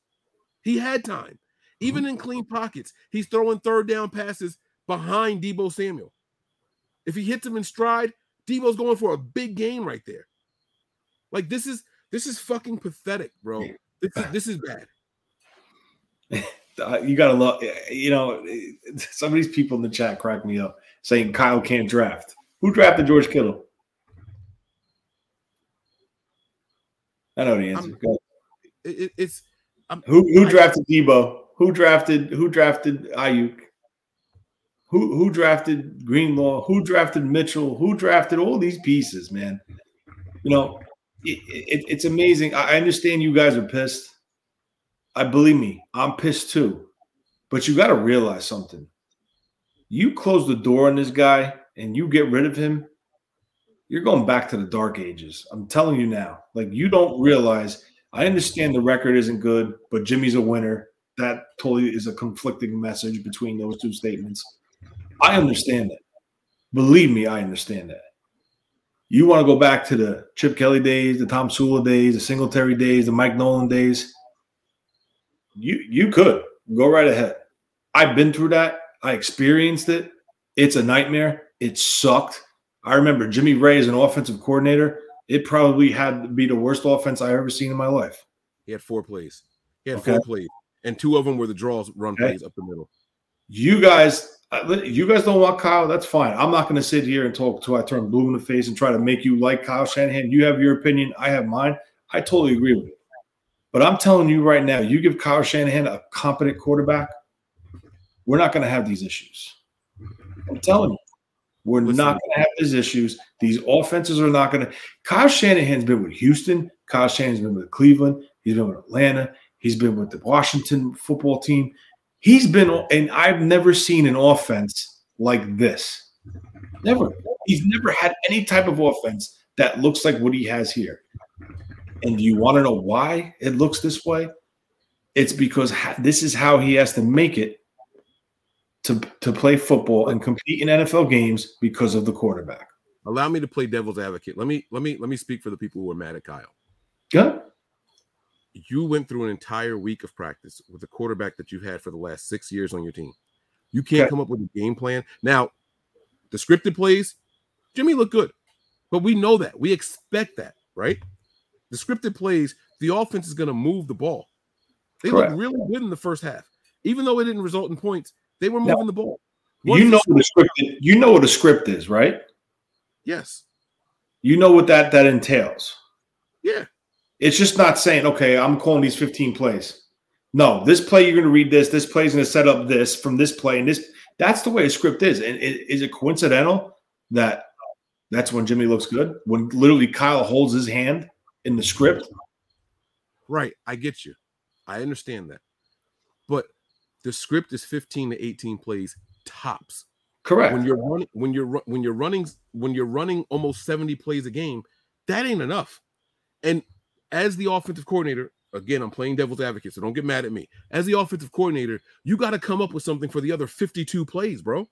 He had time. Even in clean pockets, he's throwing third down passes behind Deebo Samuel. If he hits him in stride, Deebo's going for a big game right there. Like this is this is fucking pathetic, bro. This is, this is bad. You gotta love you know some of these people in the chat crack me up saying Kyle can't draft. Who drafted George Kittle? I know the answer. Um, Go. It- it- it's I'm, Who who I- drafted Deebo? Who drafted who drafted Aiyuk? Who who drafted Greenlaw? Who drafted Mitchell? Who drafted all these pieces, man? You know, it, it, it's amazing. I I understand you guys are pissed. I believe me, I'm pissed too. But you got to realize something. You close the door on this guy and you get rid of him, you're going back to the dark ages. I'm telling you now. Like you don't realize. I understand the record isn't good, but Jimmy's a winner. That totally is a conflicting message between those two statements. I understand that. Believe me, I understand that. You want to go back to the Chip Kelly days, the Tomsula days, the Singletary days, the Mike Nolan days. You you could go right ahead. I've been through that. I experienced it. It's a nightmare. It sucked. I remember Jimmy Raye as an offensive coordinator. It probably had to be the worst offense I ever seen in my life. he had four plays. He had Okay. four plays, and two of them were the draws run Okay. plays up the middle. You guys, uh, you guys don't want Kyle. That's fine. I'm not going to sit here and talk till I turn blue in the face and try to make you like Kyle Shanahan. You have your opinion. I have mine. I totally agree with it. But I'm telling you right now, you give Kyle Shanahan a competent quarterback, we're not going to have these issues. I'm telling you, we're Listen. not going to have these issues. These offenses are not going to. Kyle Shanahan's been with Houston. Kyle Shanahan's been with Cleveland. He's been with Atlanta. He's been with the Washington football team. He's been, and I've never seen an offense like this. Never. He's never had any type of offense that looks like what he has here. And do you want to know why it looks this way? It's because this is how he has to make it to, to play football and compete in NFL games because of the quarterback. Allow me to play devil's advocate. Let me let me let me speak for the people who are mad at Kyle. Yeah. You went through an entire week of practice with a quarterback that you've had for the last six years on your team. You can't Okay. come up with a game plan. Now, the scripted plays, Jimmy looked good, but we know that. We expect that, right? The scripted plays, the offense is going to move the ball. They Correct. looked really good in the first half. Even though it didn't result in points, they were Now, moving the ball. You know the- what a script you know what a script is, right? Yes. You know what that that entails. Yeah. It's just not saying, okay, I'm calling these 15 plays. No, this play you're going to read this. This play is going to set up this from this play, and this. That's the way a script is. And it, is it coincidental that That's when Jimmy looks good. When literally Kyle holds his hand in the script. Right. I get you. I understand that. The script is 15 to 18 plays tops. Correct. When you're running when you're when you're running when you're running almost 70 plays a game, that ain't enough. And as the offensive coordinator, again, I'm playing devil's advocate, so don't get mad at me. As the offensive coordinator, you got to come up with something for the other 52 plays, bro.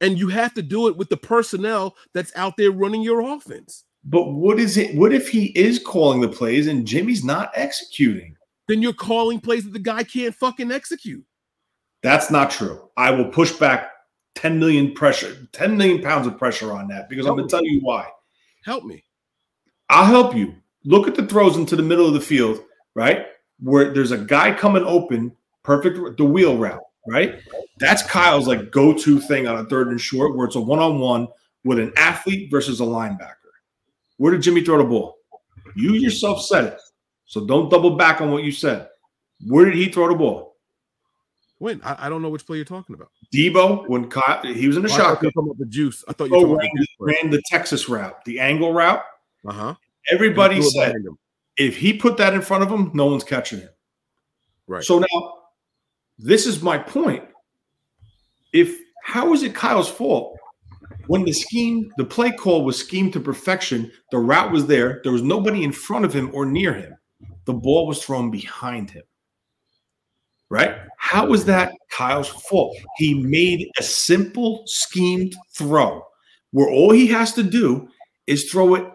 And you have to do it with the personnel that's out there running your offense. But what is it? What if he is calling the plays and Jimmy's not executing? Then you're calling plays that the guy can't fucking execute. That's not true. I will push back 10 million pressure, 10 million pounds of pressure on that because I'm going to tell you why. Help me. I'll help you. Look at the throws into the middle of the field, right? Where there's a guy coming open, perfect, the wheel route, right? That's Kyle's like go to thing on a third and short where it's a one on one with an athlete versus a linebacker. Where did Jimmy throw the ball? You yourself said it. So don't double back on what you said. Where did he throw the ball? When I, I don't know which play you're talking about. Deebo, when Kyle, he was in the Oh, I thought you shotgun. talking about the juice. I thought you were Oh, ran, about the juice. ran the Texas route, the angle route. Uh huh. Everybody And he threw it said if he put that in front of him, no one's catching him. Right. So now, this is my point. If how is it Kyle's fault when the scheme, the play call was schemed to perfection, the route was there, there was nobody in front of him or near him, the ball was thrown behind him. Right? How was that Kyle's fault? He made a simple schemed throw where all he has to do is throw it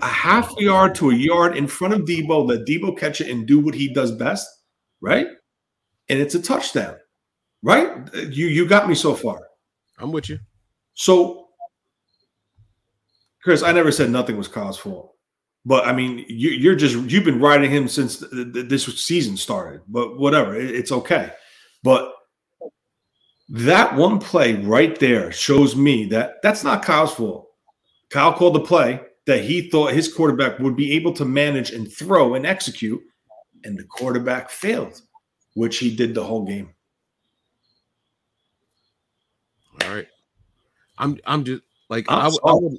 a half a yard to a yard in front of Deebo, let Deebo catch it and do what he does best, right? And it's a touchdown, right? You you got me so far. I'm with you. So, Chris, I never said nothing was Kyle's fault, but I mean, you, you're just you've been riding him since th- th- this season started. But whatever, it- it's okay. But that one play right there shows me that that's not Kyle's fault. Kyle called the play that he thought his quarterback would be able to manage and throw and execute, and the quarterback failed, which he did the whole game. All right. I'm I'm just like I'm I, I would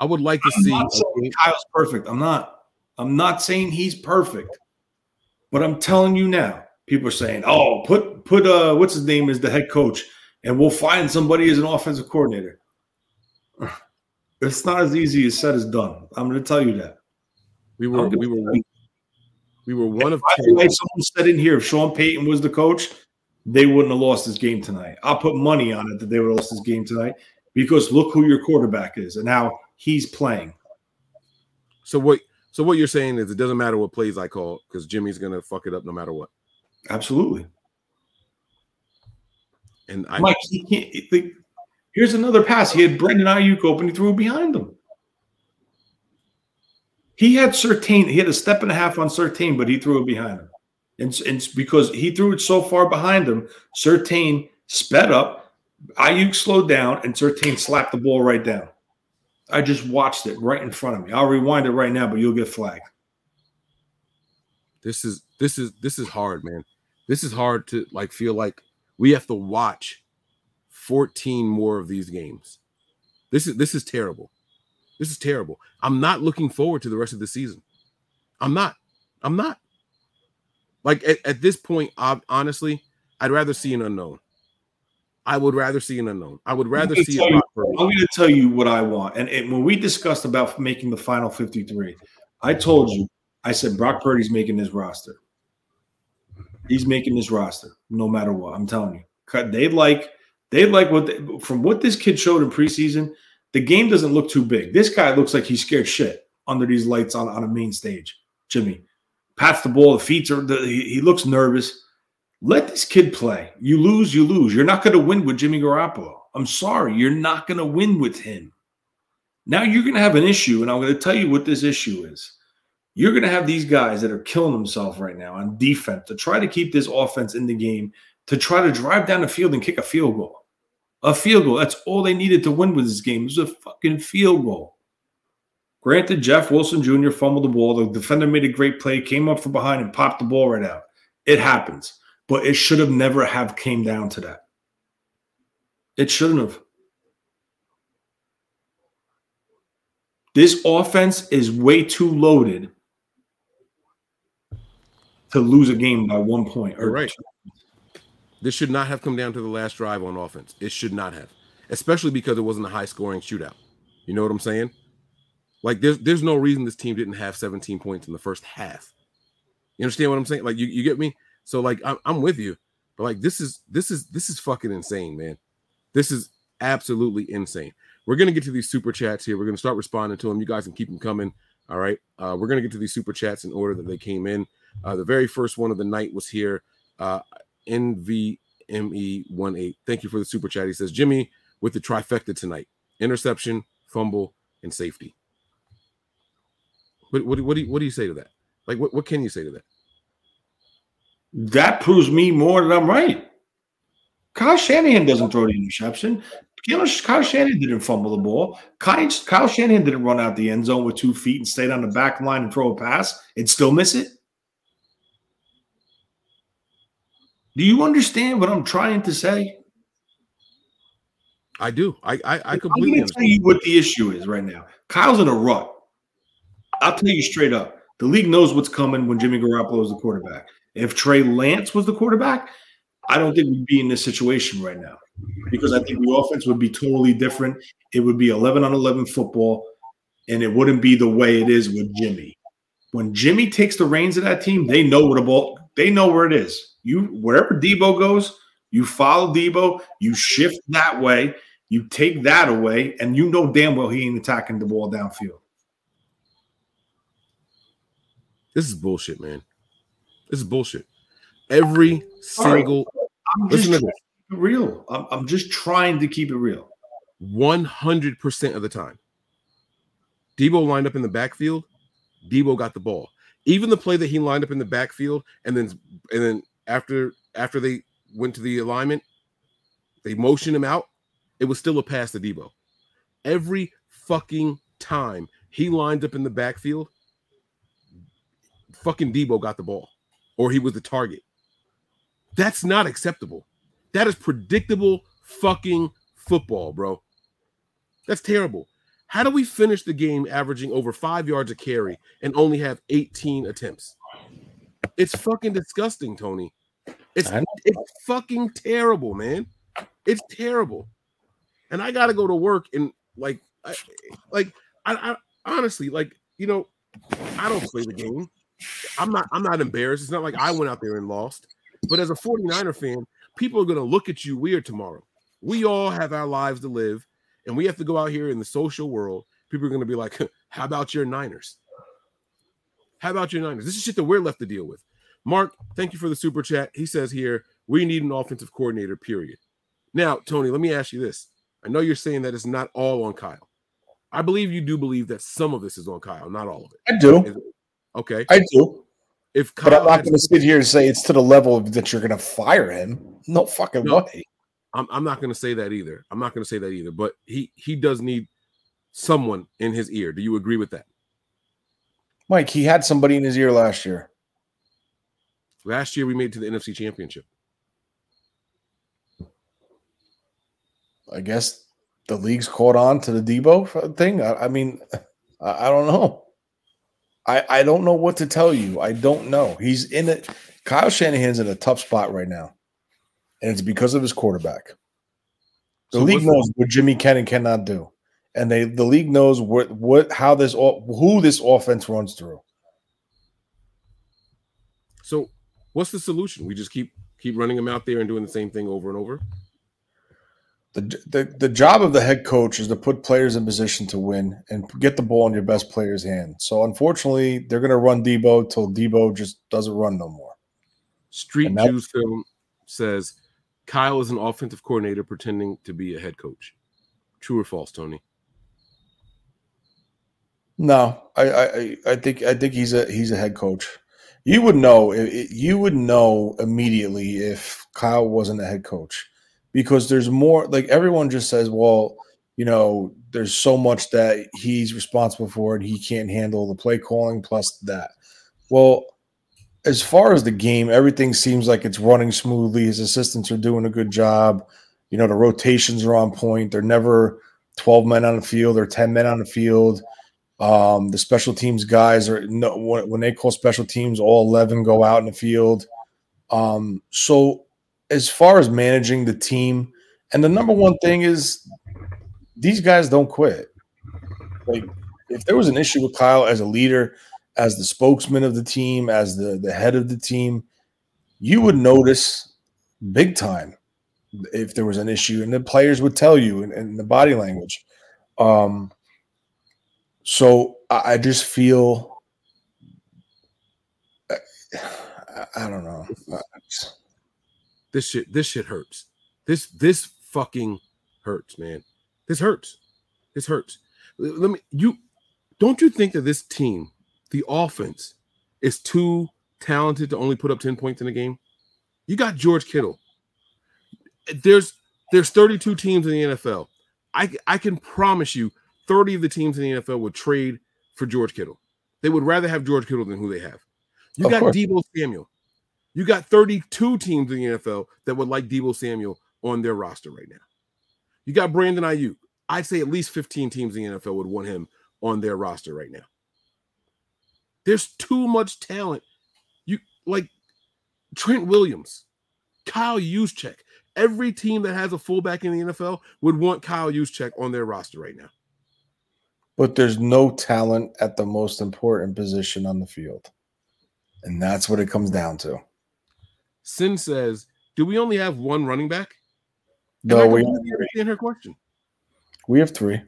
I would like to I'm see Kyle's perfect. I'm not. I'm not saying he's perfect. But I'm telling you now, people are saying, "Oh, put put uh what's his name as the head coach and we'll find somebody as an offensive coordinator." It's not as easy as said as done. I'm going to tell you that. we were we were we were one of By the way, someone said in here if Sean Payton was the coach, they wouldn't have lost this game tonight. I'll put money on it that they would have lost this game tonight because look who your quarterback is and how he's playing. So what so what you're saying is it doesn't matter what plays I call because Jimmy's gonna fuck it up no matter what. Absolutely. And I Mike, he can't. the- here's another pass. He had Brandon Aiyuk open. He threw it behind him. He had Surtain. He had a step and a half on Surtain, but he threw it behind him. And, and because he threw it so far behind him, Surtain sped up. Aiyuk slowed down, and Surtain slapped the ball right down. I just watched it right in front of me. I'll rewind it right now, but you'll get flagged. this is this is this is hard, man. This is hard to like feel like we have to watch 14 more of these games. This is this is terrible. This is terrible. I'm not looking forward to the rest of the season. I'm not. I'm not. Like at, at this point, I, honestly, I'd rather see an unknown. I would rather see an unknown. I would rather see gonna a tell you-. I'm going to tell you what I want. And, and when we discussed about making the final 53, I told you, I said Brock Purdy's making this roster. He's making this roster no matter what. I'm telling you. They like they like what they, from what this kid showed in preseason. The game doesn't look too big. This guy looks like he's scared shit under these lights on, on a main stage. Jimmy pats the ball. The feet are. The, he, he looks nervous. Let this kid play. You lose, you lose. You're not going to win with Jimmy Garoppolo. I'm sorry, you're not going to win with him. Now you're going to have an issue, and I'm going to tell you what this issue is. You're going to have these guys that are killing themselves right now on defense to try to keep this offense in the game, to try to drive down the field and kick a field goal. A field goal. That's all they needed to win with this game. It was a fucking field goal. Granted, Jeff Wilson Jr. fumbled the ball. The defender made a great play, came up from behind and popped the ball right out. It happens, but it should have never have came down to that. It shouldn't have. This offense is way too loaded to lose a game by one point. You're right. This should not have come down to the last drive on offense. It should not have, especially because it wasn't a high scoring shootout. You know what I'm saying? Like there's there's no reason this team didn't have 17 points in the first half. You understand what I'm saying? Like you, you get me? So like I'm, I'm with you, but like this is this is this is fucking insane, man. This is absolutely insane. We're gonna get to these super chats here. We're gonna start responding to them. You guys can keep them coming. All right. Uh, we're gonna get to these super chats in order that they came in. Uh, the very first one of the night was here. Uh, NVME18. Thank you for the super chat. He says, Jimmy with the trifecta tonight interception, fumble, and safety. What, what, what, do you, what do you say to that? Like, what, what can you say to that? That proves me more that I'm right. Kyle Shanahan doesn't throw the interception. Kyle, Shanahan didn't fumble the ball. Kyle, Kyle Shanahan didn't run out the end zone with two feet and stay on the back line and throw a pass and still miss it. Do you understand what I'm trying to say? I do. I I, I I'm completely tell you what the issue is right now. Kyle's in a rut. I'll tell you straight up. The league knows what's coming when Jimmy Garoppolo is the quarterback. If Trey Lance was the quarterback, I don't think we'd be in this situation right now because I think the offense would be totally different. It would be 11 on 11 football, and it wouldn't be the way it is with Jimmy. When Jimmy takes the reins of that team, they know what a ball. They know where it is. You wherever Deebo goes, you follow Deebo. You shift that way. You take that away, and you know damn well he ain't attacking the ball downfield. This is bullshit, man. This is bullshit. Every single I'm listen to trying to keep it real. I'm, I'm just trying to keep it real. One hundred percent of the time, Deebo lined up in the backfield. Deebo got the ball. Even the play that he lined up in the backfield, and then and then after after they went to the alignment, they motioned him out. It was still a pass to Deebo. Every fucking time he lined up in the backfield, fucking Deebo got the ball, or he was the target. That's not acceptable. That is predictable fucking football, bro. That's terrible. How do we finish the game averaging over five yards a carry and only have 18 attempts? It's fucking disgusting, Tony. It's it's fucking terrible, man. It's terrible. And I gotta go to work and like, I, like I, I honestly like you know, I don't play the game. I'm not I'm not embarrassed. It's not like I went out there and lost. But as a 49er fan, people are gonna look at you weird tomorrow. We all have our lives to live, and we have to go out here in the social world. People are gonna be like, how about your Niners? How about your Niners? This is shit that we're left to deal with. Mark, thank you for the super chat. He says here, we need an offensive coordinator, period. Now, Tony, let me ask you this. I know you're saying that it's not all on Kyle. I believe you do believe that some of this is on Kyle, not all of it. I do. Okay. I do. If But I'm not going to sit here and say it's to the level that you're going to fire him. No fucking No. way. I'm, I'm not going to say that either. I'm not going to say that either. But he he does need someone in his ear. Do you agree with that? Mike, he had somebody in his ear last year. Last year we made it to the NFC Championship. I guess the league's caught on to the Deebo thing. I, I mean, I, I don't know. I, I don't know what to tell you. I don't know. He's in it. Kyle Shanahan's in a tough spot right now, and it's because of his quarterback. The So league knows what Jimmy can and cannot do, and they the league knows what what how this who this offense runs through. So what's the solution? We just keep keep running him out there and doing the same thing over and over. The, the the job of the head coach is to put players in position to win and get the ball in your best player's hand. So unfortunately, they're going to run Deebo till Deebo just doesn't run no more. Street Jews film says Kyle is an offensive coordinator pretending to be a head coach. True or false, Tony? No, I I I- think I think he's a he's a head coach. You would know you would know immediately if Kyle wasn't a head coach because there's more like everyone just says, well, you know, there's so much that he's responsible for and he can't handle the play calling plus that. Well, as far as the game, everything seems like it's running smoothly. His assistants are doing a good job. You know, the rotations are on point. They're never 12 men on the field or 10 men on the field Um, the special teams guys are no when, they call special teams, all eleven go out in the field. Um, so as far as managing the team, and the number one thing is these guys don't quit. Like if there was an issue with Kyle as a leader, as the spokesman of the team, as the the head of the team, you would notice big time if there was an issue, and the players would tell you in, in the body language. Um, so I, I just feel I, I don't know. This shit, this shit hurts. This this fucking hurts, man. This hurts. This hurts. Let me you don't you think that this team, the offense, is too talented to only put up 10 points in a game? You got George Kittle. There's there's 32 teams in the NFL. I I can promise you 30 of the teams in the NFL would trade for George Kittle. They would rather have George Kittle than who they have. You Of got course. Deebo Samuel. You got 32 teams in the NFL that would like Deebo Samuel on their roster right now. You got Brandon Aiyuk. I'd say at least 15 teams in the NFL would want him on their roster right now. There's too much talent. You like Trent Williams, Kyle Juszczyk. Every team that has a fullback in the NFL would want Kyle Juszczyk on their roster right now. but there's no talent at the most important position on the field. And that's what it comes down to. Sin says, "Do we only have one running back?" No, I we understand her question. we have three.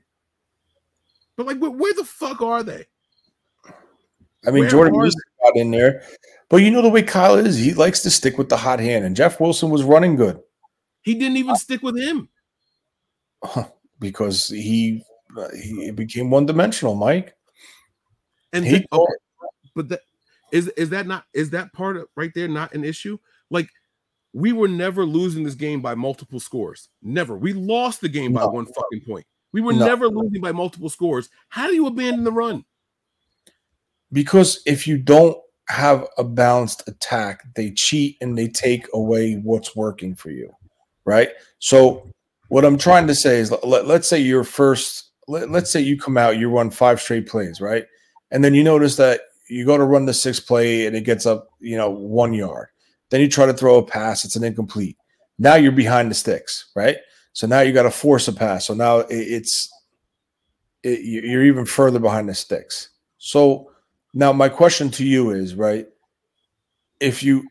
But like, where, where the fuck are they? I mean, Where Jordan Reese got in there, but you know the way Kyle is, he likes to stick with the hot hand, and Jeff Wilson was running good He didn't even stick with him. because he uh, he became one dimensional, Mike. And He then- okay, but that is is that not is that part of right there not an issue? Like we were never losing this game by multiple scores. Never. We lost the game by one fucking point. We were No. never losing by multiple scores. How do you abandon the run? Because if you don't have a balanced attack, they cheat and they take away what's working for you, right? So what I'm trying to say is let, us say your first let, let's say you come out you run five straight plays, right? And then you notice that you go to run the sixth play and it gets up, you know, 1 yard. Then you try to throw a pass, it's an incomplete. Now you're behind the sticks, right? So now you got to force a pass. So now it's it, you- you're even further behind the sticks. So now my question to you is, right? If you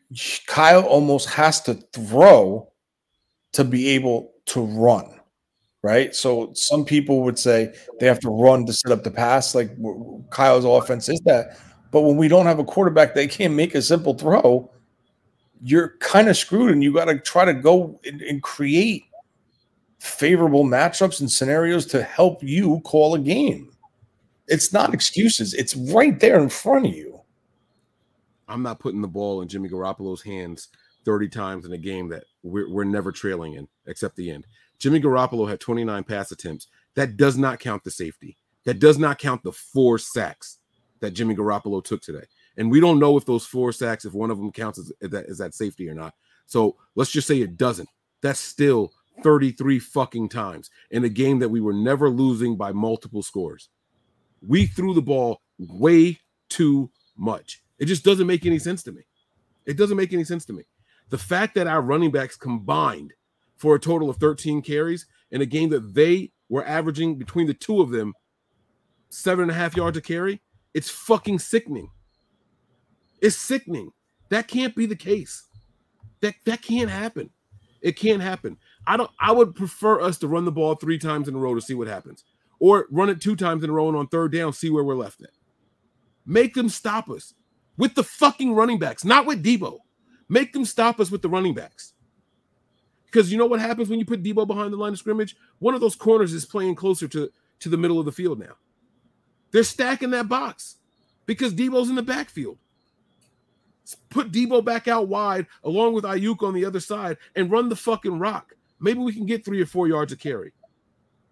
Kyle almost has to throw to be able to run, right? So some people would say they have to run to set up the pass. Like Kyle's offense is that, but when we don't have a quarterback they can't make a simple throw, you're kind of screwed, and you got to try to go and, and create favorable matchups and scenarios to help you call a game. It's not excuses. It's right there in front of you. I'm not putting the ball in Jimmy Garoppolo's hands 30 times in a game that we're, we're never trailing in, except the end. Jimmy Garoppolo had 29 pass attempts. That does not count the safety. That does not count the four sacks that Jimmy Garoppolo took today. And we don't know if those four sacks, if one of them counts as, as that, as that safety or not. So let's just say it doesn't. That's still 33 fucking times in a game that we were never losing by multiple scores. We threw the ball way too much. It just doesn't make any sense to me. It doesn't make any sense to me. The fact that our running backs combined for a total of 13 carries in a game that they were averaging between the two of them seven and a half yards a carry, it's fucking sickening. It's sickening. That can't be the case. That that can't happen. It can't happen. I don't. I would prefer us to run the ball three times in a row to see what happens, or run it two times in a row and on third down see where we're left at. Make them stop us with the fucking running backs, not with Deebo. Make them stop us with the running backs. Because you know what happens when you put Deebo behind the line of scrimmage? One of those corners is playing closer to, to the middle of the field now. They're stacking that box because Deebo's in the backfield. Put Deebo back out wide along with Aiyuk on the other side and run the fucking rock. Maybe we can get three or four yards of carry.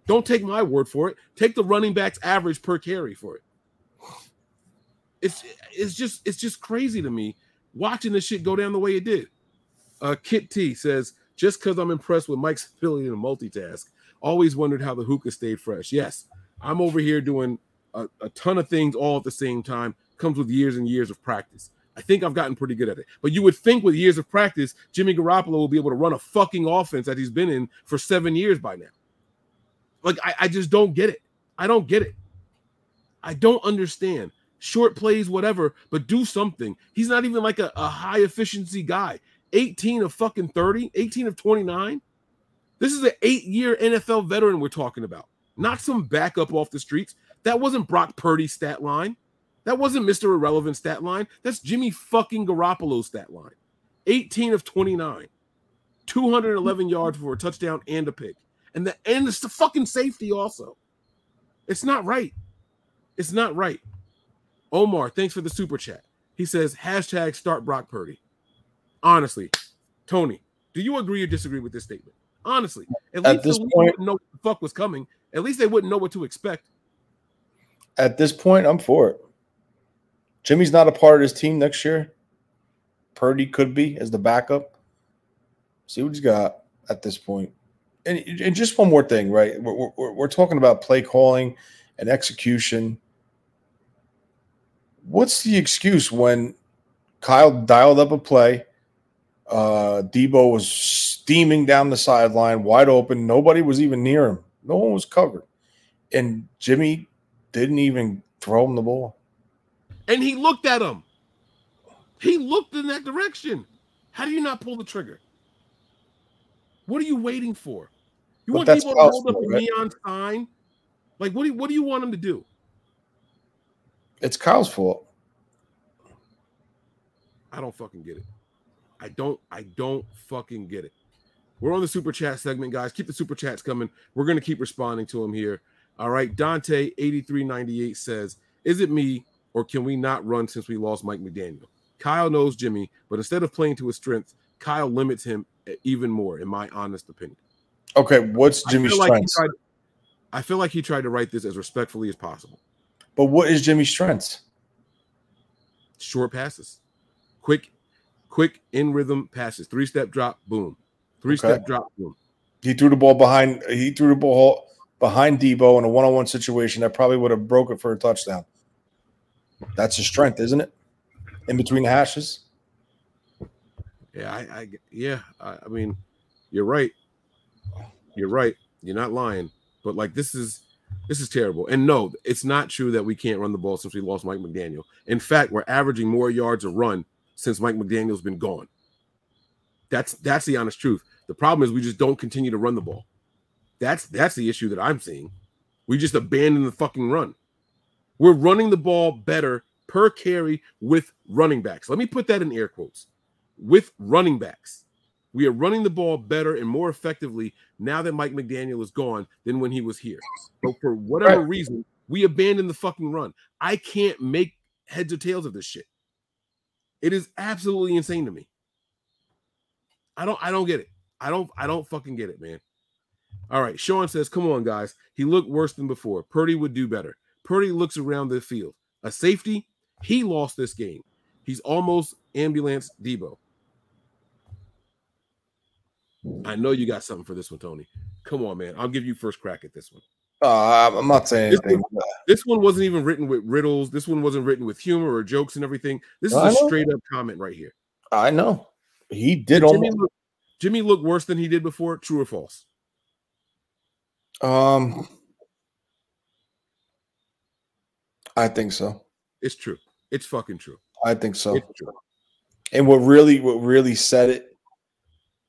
Don't take my word for it. Take the running back's average per carry for it. It's it's just it's just crazy to me watching this shit go down the way it did. Uh, Kit T says, just because I'm impressed with Mike's ability to multitask, always wondered how the hookah stayed fresh. Yes, I'm over here doing a, a ton of things all at the same time comes with years and years of practice. I think I've gotten pretty good at it. But you would think with years of practice, Jimmy Garoppolo will be able to run a fucking offense that he's been in for seven years by now. Like, I, I just don't get it. I don't get it. I don't understand. Short plays, whatever, but do something. He's not even like a, a high efficiency guy. 18 of fucking 30, 18 of 29. This is an eight year NFL veteran we're talking about, not some backup off the streets. That wasn't Brock Purdy's stat line. That wasn't Mr. Irrelevant stat line. That's Jimmy fucking Garoppolo's stat line. 18 of 29, 211 yards for a touchdown and a pick. And the and it's the fucking safety also. It's not right. It's not right. Omar, thanks for the super chat. He says hashtag start Brock Purdy. Honestly, Tony, do you agree or disagree with this statement? Honestly, at, At least this point- wouldn't know what the fuck was coming. At least they wouldn't know what to expect. At this point, I'm for it. Jimmy's not a part of his team next year. Purdy could be as the backup. See what he's got at this point. And, and just one more thing, right? We're, we're, we're talking about play calling and execution. What's the excuse when Kyle dialed up a play? Uh, Deebo was steaming down the sideline, wide open. Nobody was even near him. No one was covered. And Jimmy didn't even throw him the ball. And he looked at him. He looked in that direction. How do you not pull the trigger? What are you waiting for? You But want people to hold up possible, a right? neon sign? Like, what do you, what do you want them to do? It's Kyle's fault. I don't fucking get it. I don't. I don't fucking get it. We're on the super chat segment, guys. Keep the super chats coming. We're gonna keep responding to them here. All right. Dante eighty three ninety eight says, "Is it me or can we not run since we lost Mike McDaniel? Kyle knows Jimmy, but instead of playing to his strength, Kyle limits him even more, in my honest opinion." Okay, what's I Jimmy's feel like strengths? tried- I feel like he tried to write this as respectfully as possible. but what is Jimmy's strengths? Short passes, quick, quick in rhythm passes, three step drop, boom, three step drop, boom. He threw the ball behind. He threw the ball behind Deebo in a one-on-one situation that probably would have broke it for a touchdown. That's his strength, isn't it? In between the hashes. Yeah, I, I yeah, I, I mean, you're right. You're right. You're not lying. But like this is this is terrible. And no, it's not true that we can't run the ball since we lost Mike McDaniel. In fact, we're averaging more yards a run since Mike McDaniel's been gone. That's that's the honest truth. The problem is we just don't continue to run the ball. That's that's the issue that I'm seeing. We just abandon the fucking run. We're running the ball better per carry with running backs. Let me put that in air quotes. With running backs. We are running the ball better and more effectively now that Mike McDaniel is gone than when he was here. But for whatever Right. reason, we abandoned the fucking run. I can't make heads or tails of this shit. It is absolutely insane to me. I don't I don't get it. I don't I don't fucking get it, man. All right, Sean says, "Come on, guys. He looked worse than before. Purdy would do better. Purdy looks around the field. A safety. He lost this game. He's almost ambulance Deebo. I know you got something for this one, Tony. Come on, man. I'll give you first crack at this one. Uh, I'm not saying This anything. one, this one wasn't even written with riddles. This one wasn't written with humor or jokes and everything. This is I a know. straight up comment right here. I know he did. Jimmy Almost, look, Jimmy looked worse than he did before. True or false? um, I think so. It's true. It's fucking true. I think so. It's true. And what really, what really said it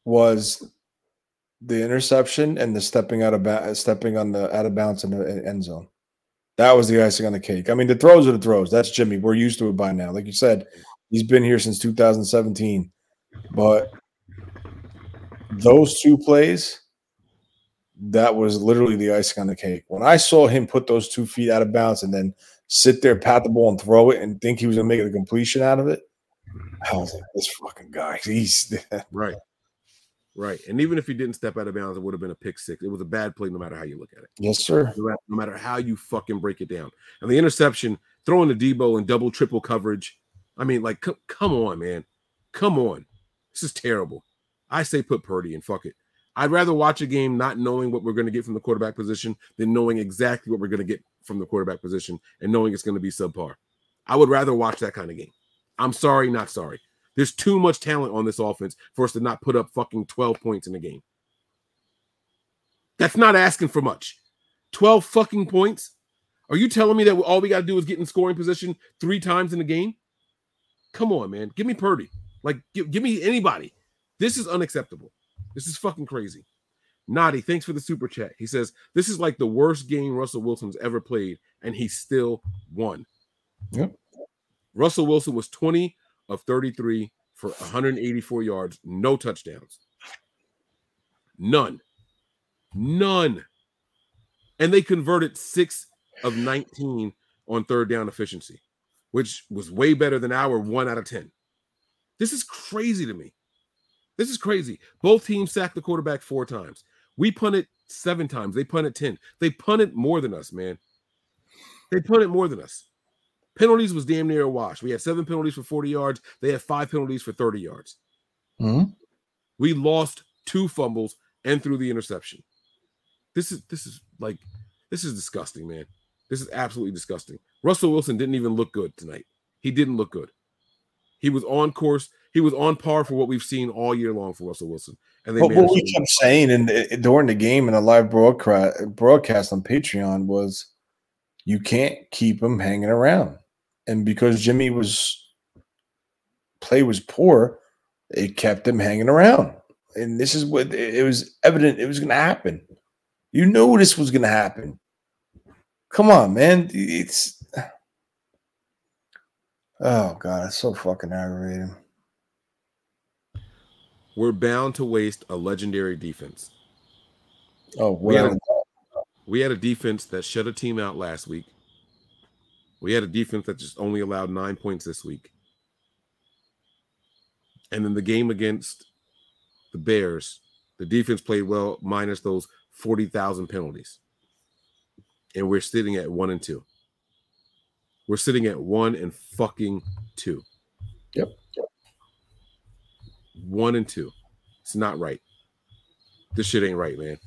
was the interception and the stepping out of ba- stepping on the out of bounds in the end zone. That was the icing on the cake. I mean, the throws are the throws. That's Jimmy. We're used to it by now. Like you said, he's been here since 2017. But those two plays, that was literally the icing on the cake. When I saw him put those two feet out of bounds and then sit there, pat the ball, and throw it, and think he was gonna make a completion out of it, I was like, this fucking guy. He's Right. Right. And even if he didn't step out of bounds, it would have been a pick six. It was a bad play no matter how you look at it. yes, sir. No matter, how you fucking break it down. And the interception, throwing the Deebo in double, triple coverage. I mean, like, c- come on, man. Come on. This is terrible. I say put Purdy in. Fuck it. I'd rather watch a game not knowing what we're going to get from the quarterback position than knowing exactly what we're going to get from the quarterback position and knowing it's going to be subpar. I would rather watch that kind of game. I'm sorry, not sorry. There's too much talent on this offense for us to not put up fucking 12 points in a game. That's not asking for much. 12 fucking points? Are you telling me that all we got to do is get in scoring position three times in a game? Come on, man. Give me Purdy. Like, give, give me anybody. This is unacceptable. This is fucking crazy. Naughty, thanks for the super chat. He says, This is like the worst game Russell Wilson's ever played, and he still won. Yep. Russell Wilson was 20 of 33 for 184 yards, no touchdowns. None. None. And they converted six of 19 on third down efficiency, which was way better than our one out of 10. This is crazy to me. This is crazy. Both teams sacked the quarterback four times. We punted seven times. They punted 10. They punted more than us, man. They punted more than us. Penalties was damn near a wash. We had seven penalties for 40 yards. They had five penalties for 30 yards. Mhm. We lost two fumbles and threw the interception. This is this is like this is disgusting, man. This is absolutely disgusting. Russell Wilson didn't even look good tonight. He didn't look good. He was on course. He was on par for what we've seen all year long for Russell Wilson. And they But what we kept saying in, in- during the game in a live broadcast broadcast on Patreon was you can't keep him hanging around. And because Jimmy was play was poor, it kept him hanging around. And this is what it it was evident it was going to happen. You knew this was going to happen. Come on, man. It's oh god, it's so fucking aggravating. We're bound to waste a legendary defense. Oh, We had, a, we had a defense that shut a team out last week. We had a defense that just only allowed nine points this week. And then the game against the Bears, the defense played well, minus those 40,000 penalties. And we're sitting at one and two. We're sitting at one and fucking two. Yep. One and two. It's not right. This shit ain't right, man.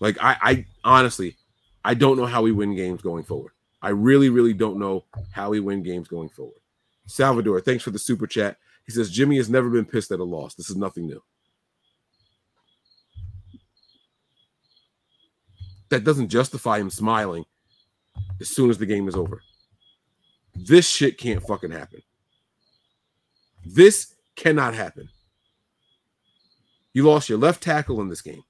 Like I, I honestly, I don't know how we win games going forward. I really, really don't know how we win games going forward. Salvador, thanks for the super chat. He says Jimmy has never been pissed at a loss. This is nothing new. That doesn't justify him smiling as soon as the game is over. This shit can't fucking happen. This cannot happen. You lost your left tackle in this game.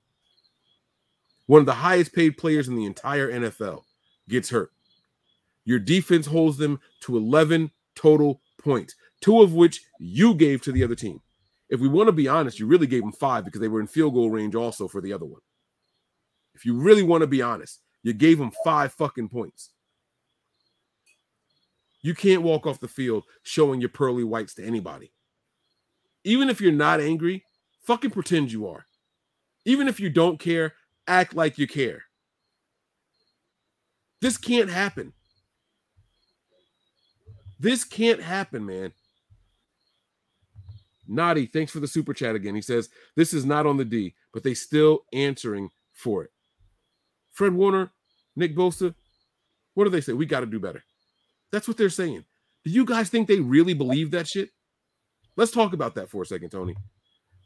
One of the highest paid players in the entire NFL gets hurt. Your defense holds them to 11 total points, two of which you gave to the other team. If we want to be honest, you really gave them five because they were in field goal range also for the other one. If you really want to be honest, you gave them five fucking points. You can't walk off the field showing your pearly whites to anybody. Even if you're not angry, fucking pretend you are. Even if you don't care, act like you care. This can't happen. This can't happen, man. Naughty, thanks for the super chat again. He says, This is not on the D, but they still answering for it. Fred Warner, Nick Bosa, what do they say? We got to do better. That's what they're saying. Do you guys think they really believe that shit? Let's talk about that for a second, Tony.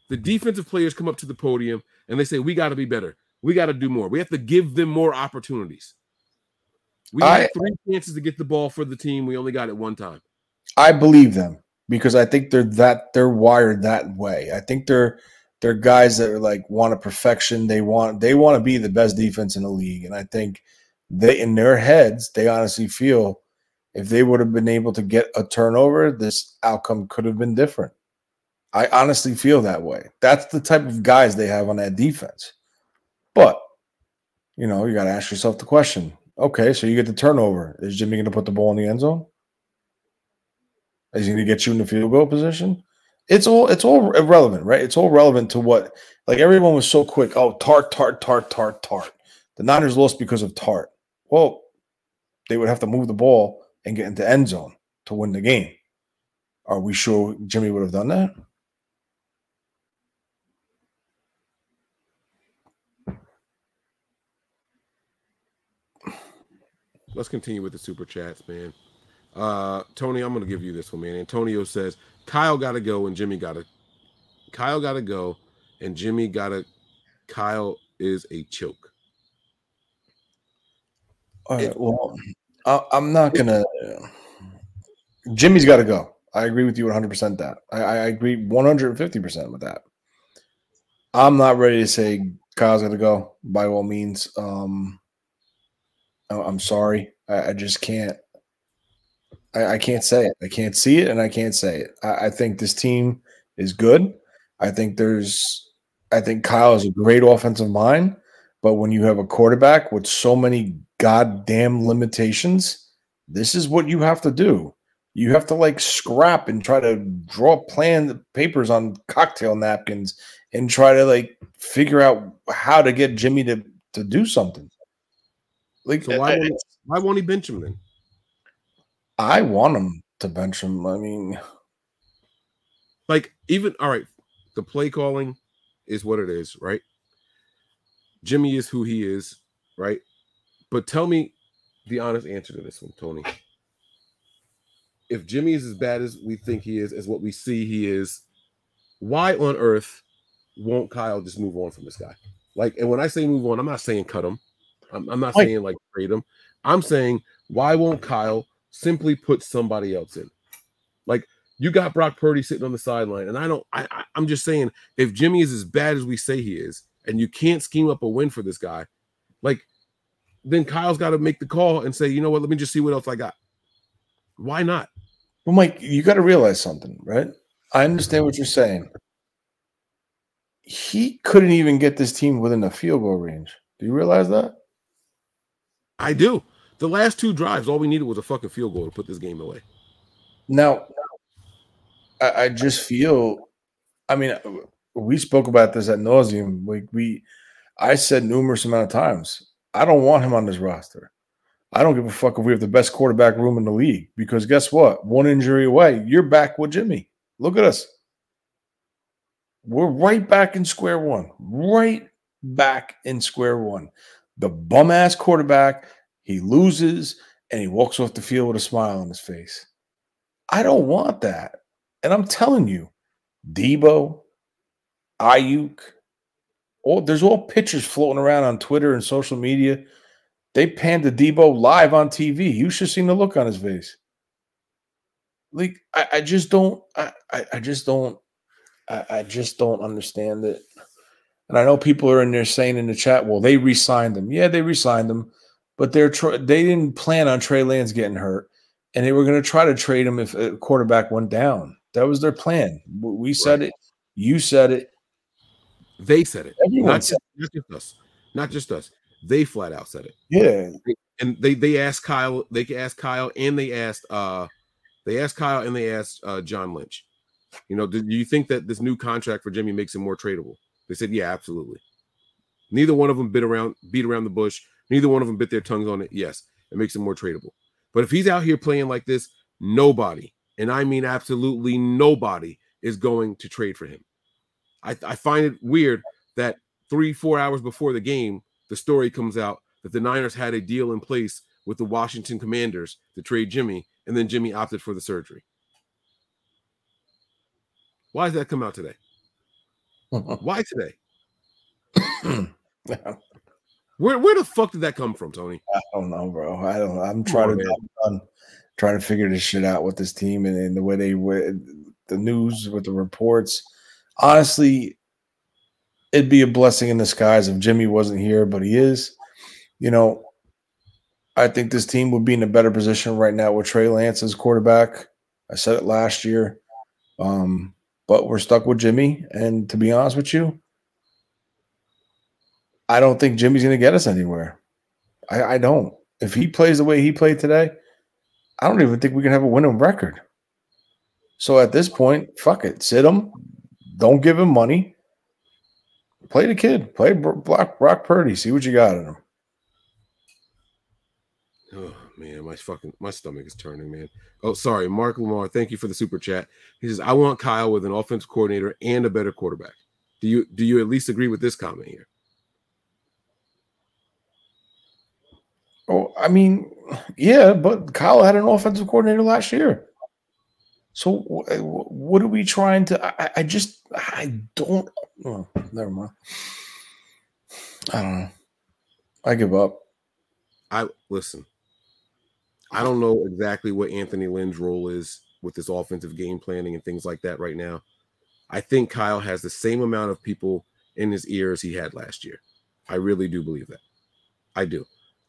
The defensive players come up to the podium and they say, We got to be better. We got to do more. We have to give them more opportunities. We I- had three chances to get the ball for the team. We only got it one time. I believe them because I think they're that they're wired that way. I think they're they're guys that are like want a perfection. They want they want to be the best defense in the league, and I think they in their heads they honestly feel if they would have been able to get a turnover, this outcome could have been different. I honestly feel that way. That's the type of guys they have on that defense. But you know, you got to ask yourself the question: Okay, so you get the turnover. Is Jimmy going to put the ball in the end zone? Is he going to get you in the field goal position? It's all it's all irrelevant, right? It's all relevant to what like everyone was so quick. Oh, Tartt, Tartt, Tartt, Tartt, Tartt. The Niners lost because of Tartt. Well, they would have to move the ball and get into end zone to win the game. Are we sure Jimmy would have done that? Let's continue with the super chats, man. Uh, Tony, I'm gonna give you this one, man. Antonio says Kyle got to go and Jimmy got to. Kyle got to go, and Jimmy got to. Kyle is a choke. All right. Well, I, I'm not gonna. Jimmy's got to go. I agree with you 100 percent that. I, I agree 150 percent with that. I'm not ready to say Kyle's got to go by all means. Um, I- Oh, I'm sorry. I, I just can't. I, I can't say it. I can't see it, and I can't say it. I, I think this team is good. I think there's. I think Kyle is a great offensive mind, but when you have a quarterback with so many goddamn limitations, this is what you have to do. You have to like scrap and try to draw plan papers on cocktail napkins and try to like figure out how to get Jimmy to to do something. Like So why I- won't, why won't he bench him then? I want him to bench him. I mean, Like even all right, the play calling is what it is, right? Jimmy is who he is, right? But tell me the honest answer to this one, Tony. If Jimmy is as bad as we think he is, as what we see he is, why on earth won't Kyle just move on from this guy? Like, and when I say move on, I'm not saying cut him. I'm, I'm not saying like trade him. I'm saying why won't Kyle simply put somebody else in? Like you got Brock Purdy sitting on the sideline, and I don't. I, I I'm just saying if Jimmy is as bad as we say he is, and you can't scheme up a win for this guy, like then Kyle's got to make the call and say, you know what, let me just see what else I got. Why not? well, Mike, you got to realize something, right? I understand what you're saying. He couldn't even get this team within a field goal range. Do you realize that? I do. The last two drives, all we needed was a fucking field goal to put this game away. Now, I, I just feel. I mean, we spoke about this at nauseum. We, we, I said numerous amount of times. I don't want him on this roster. I don't give a fuck if we have the best quarterback room in the league because guess what? One injury away, you're back with Jimmy. Look at us. We're right back in square one. Right back in square one. The bum ass quarterback, he loses and he walks off the field with a smile on his face. I don't want that. And I'm telling you, Deebo, Aiyuk, all there's all pictures floating around on Twitter and social media. They panned to Deebo live on TV. You should have seen the look on his face. Like, I, I just don't, I, I, I just don't, I, I just don't understand it. And I know people are in there saying in the chat, well, they re-signed him. Yeah, they re-signed him, but they're they didn't plan on Trey Lance getting hurt, and they were going to try to trade him if a quarterback went down. That was their plan. We said it. You said it. They said it. Everyone Not said just, not just us. Not just us. They flat out said it. Yeah. And they they asked Kyle, they asked Kyle and they asked uh they asked Kyle and they asked uh John Lynch. You know, do you think that this new contract for Jimmy makes him more tradable? They said, Yeah, absolutely. Neither one of them bit around, beat around the bush. Neither one of them bit their tongues on it. Yes, it makes him more tradable. But if he's out here playing like this, nobody, and I mean absolutely nobody, is going to trade for him. I, I find it weird that three, four hours before the game, the story comes out that the Niners had a deal in place with the Washington Commanders to trade Jimmy, and then Jimmy opted for the surgery. Why does that come out today? Why today? Where where the fuck did that come from, Tony? I don't know, bro. I don't. I'm trying to. I'm trying to figure this shit out with this team and, and the way they were, the news with the reports. Honestly, it'd be a blessing in disguise if Jimmy wasn't here, but he is. You know, I think this team would be in a better position right now with Trey Lance as quarterback. I said it last year, um, but we're stuck with Jimmy. And to be honest with you, I don't think Jimmy's going to get us anywhere. I, I don't. If he plays the way he played today, I don't even think we can have a winning record. So at this point, fuck it, sit him. Don't give him money. Play the kid. Play Bro- Brock, Brock Purdy. See what you got in him. Man, my fucking my stomach is turning, man. Oh, sorry, Mark Lamar. Thank you for the super chat. He says, "I want Kyle with an offensive coordinator and a better quarterback." Do you do you at least agree with this comment here? Oh, I mean, Yeah, but Kyle had an offensive coordinator last year. So wh- wh- what are we trying to? I, I just I don't. Oh, never mind. I don't know. I give up. I listen. I don't know exactly what Anthony Lynn's role is with this offensive game planning and things like that right now. I think Kyle has the same amount of people in his ear as he had last year. I really do believe that. I do.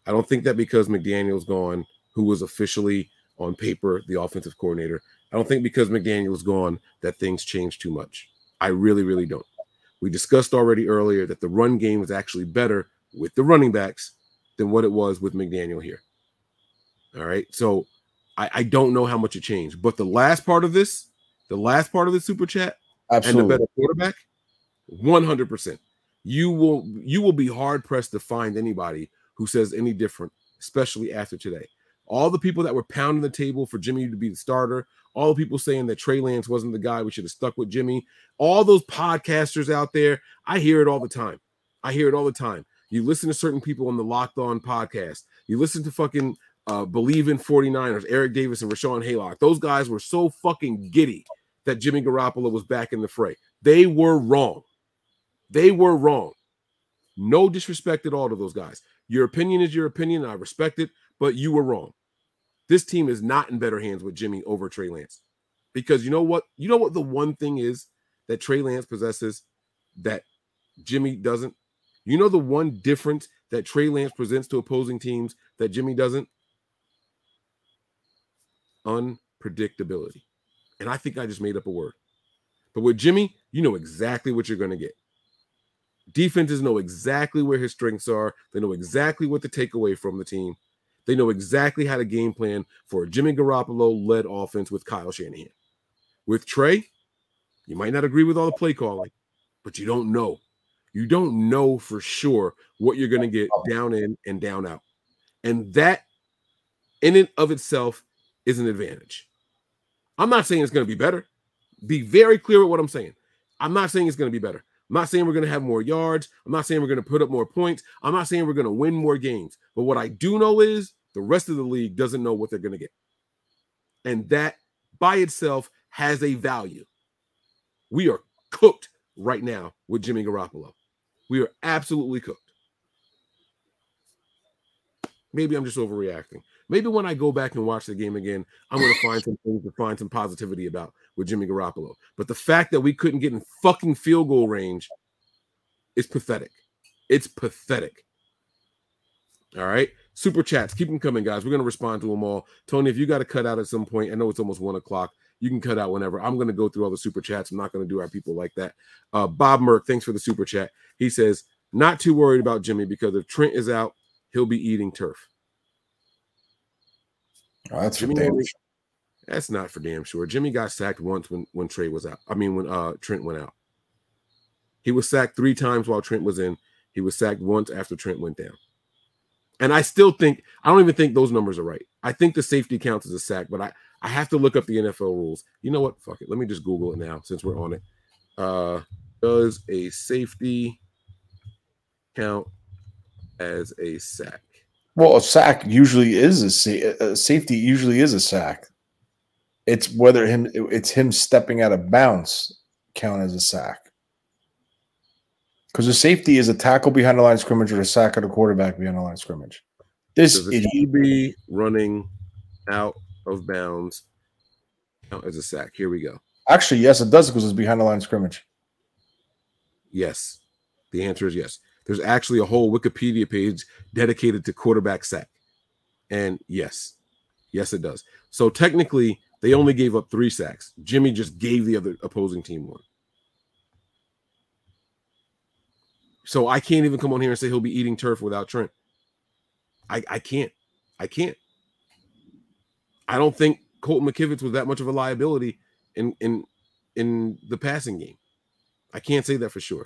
I don't think that because McDaniel's gone, who was officially on paper the offensive coordinator, I don't think because McDaniel's gone that things change too much. I really, really don't. We discussed already earlier that the run game is actually better with the running backs than what it was with McDaniel here. All right. So I, I don't know how much it changed, but the last part of this, the last part of the super chat, and Absolutely. the better quarterback, 100%. You will you will be hard pressed to find anybody who says any different, especially after today. All the people that were pounding the table for Jimmy to be the starter, all the people saying that Trey Lance wasn't the guy, we should have stuck with Jimmy. All those podcasters out there, I hear it all the time. I hear it all the time. You listen to certain people on the Locked On podcast. You listen to fucking uh, Believe in 49ers, Eric Davis and Rashawn Haylock. Those guys were so fucking giddy that Jimmy Garoppolo was back in the fray. They were wrong. They were wrong. No disrespect at all to those guys. Your opinion is your opinion. I respect it, but you were wrong. This team is not in better hands with Jimmy over Trey Lance. Because you know what? You know what the one thing is that Trey Lance possesses that Jimmy doesn't? You know the one difference that Trey Lance presents to opposing teams that Jimmy doesn't? Unpredictability. And I think I just made up a word. But with Jimmy, you know exactly what you're going to get. Defenses know exactly where his strengths are. They know exactly what to take away from the team. They know exactly how to game plan for a Jimmy Garoppolo led offense with Kyle Shanahan. With Trey, you might not agree with all the play calling, but you don't know. You don't know for sure what you're going to get down in and down out. And that, in and of itself, is an advantage. I'm not saying it's going to be better. Be very clear with what I'm saying. I'm not saying it's going to be better. I'm not saying we're going to have more yards. I'm not saying we're going to put up more points. I'm not saying we're going to win more games. But what I do know is the rest of the league doesn't know what they're going to get. And that by itself has a value. We are cooked right now with Jimmy Garoppolo. We are absolutely cooked. Maybe I'm just overreacting. Maybe when I go back and watch the game again, I'm going to find some things to find some positivity about with Jimmy Garoppolo. But the fact that we couldn't get in fucking field goal range is pathetic. It's pathetic. All right. Super chats, keep them coming, guys. We're going to respond to them all. Tony, if you got to cut out at some point, I know it's almost one o'clock. You can cut out whenever. I'm going to go through all the super chats. I'm not going to do our people like that. Uh, Bob Merck, thanks for the super chat. He says, not too worried about Jimmy because if Trent is out, he'll be eating turf. Oh, that's Jimmy damn sure. That's not for damn sure. Jimmy got sacked once when when Trey was out. I mean when uh Trent went out. He was sacked three times while Trent was in. He was sacked once after Trent went down. And I still think I don't even think those numbers are right. I think the safety counts as a sack, but I I have to look up the NFL rules. You know what? Fuck it. Let me just Google it now since we're on it. Uh does a safety count as a sack? Well, a sack usually is a, sa- a safety. Usually is a sack. It's whether him it's him stepping out of bounds count as a sack. Because a safety is a tackle behind the line of scrimmage or a sack of the quarterback behind the line of scrimmage. This Does idiot, QB running out of bounds count as a sack? Here we go. actually, yes, it does because it's behind the line of scrimmage. Yes. The answer is yes. There's actually a whole Wikipedia page dedicated to quarterback sack. And yes, yes, it does. So technically, they only gave up three sacks. Jimmy just gave the other opposing team one. So I can't even come on here and say he'll be eating turf without Trent. I, I can't. I can't. I don't think Colton McKivitz was that much of a liability in in in the passing game. I can't say that for sure.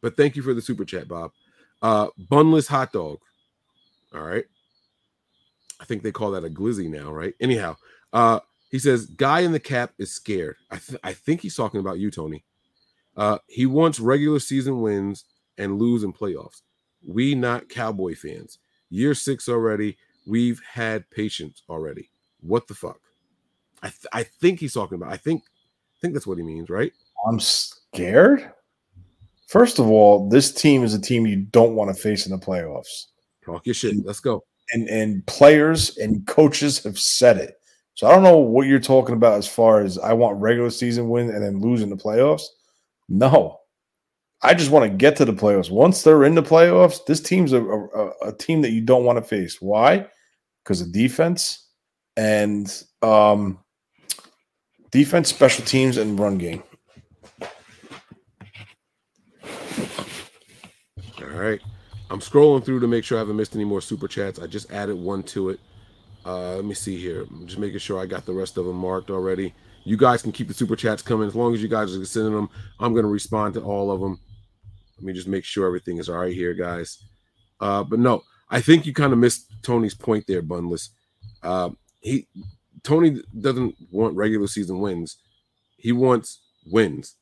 But thank you for the super chat, Bob. Uh bunless hot dog. All right. I think they call that a glizzy now, right? Anyhow, uh he says guy in the cap is scared. I th- I think he's talking about you, Tony. Uh he wants regular season wins and lose in playoffs. We not cowboy fans. Year 6 already. we've had patience already. What the fuck? I th- I think he's talking about. I think I think that's what he means, right? I'm scared. First of all, this team is a team you don't want to face in the playoffs. Talk your shit. Let's go. And and players and coaches have said it. So I don't know what you're talking about as far as I want regular season win and then lose in the playoffs. No, I just want to get to the playoffs. Once they're in the playoffs, this team's a, a, a team that you don't want to face. Why? Because of defense and um, defense, special teams, and run game. All right. I'm scrolling through to make sure I haven't missed any more super chats. I just added one to it. Uh, let me see here. I'm just making sure I got the rest of them marked already. You guys can keep the super chats coming as long as you guys are sending them. I'm going to respond to all of them. Let me just make sure everything is all right here, guys. Uh, but no, I think you kind of missed Tony's point there, Bunless. Uh, he Tony doesn't want regular season wins. He wants wins.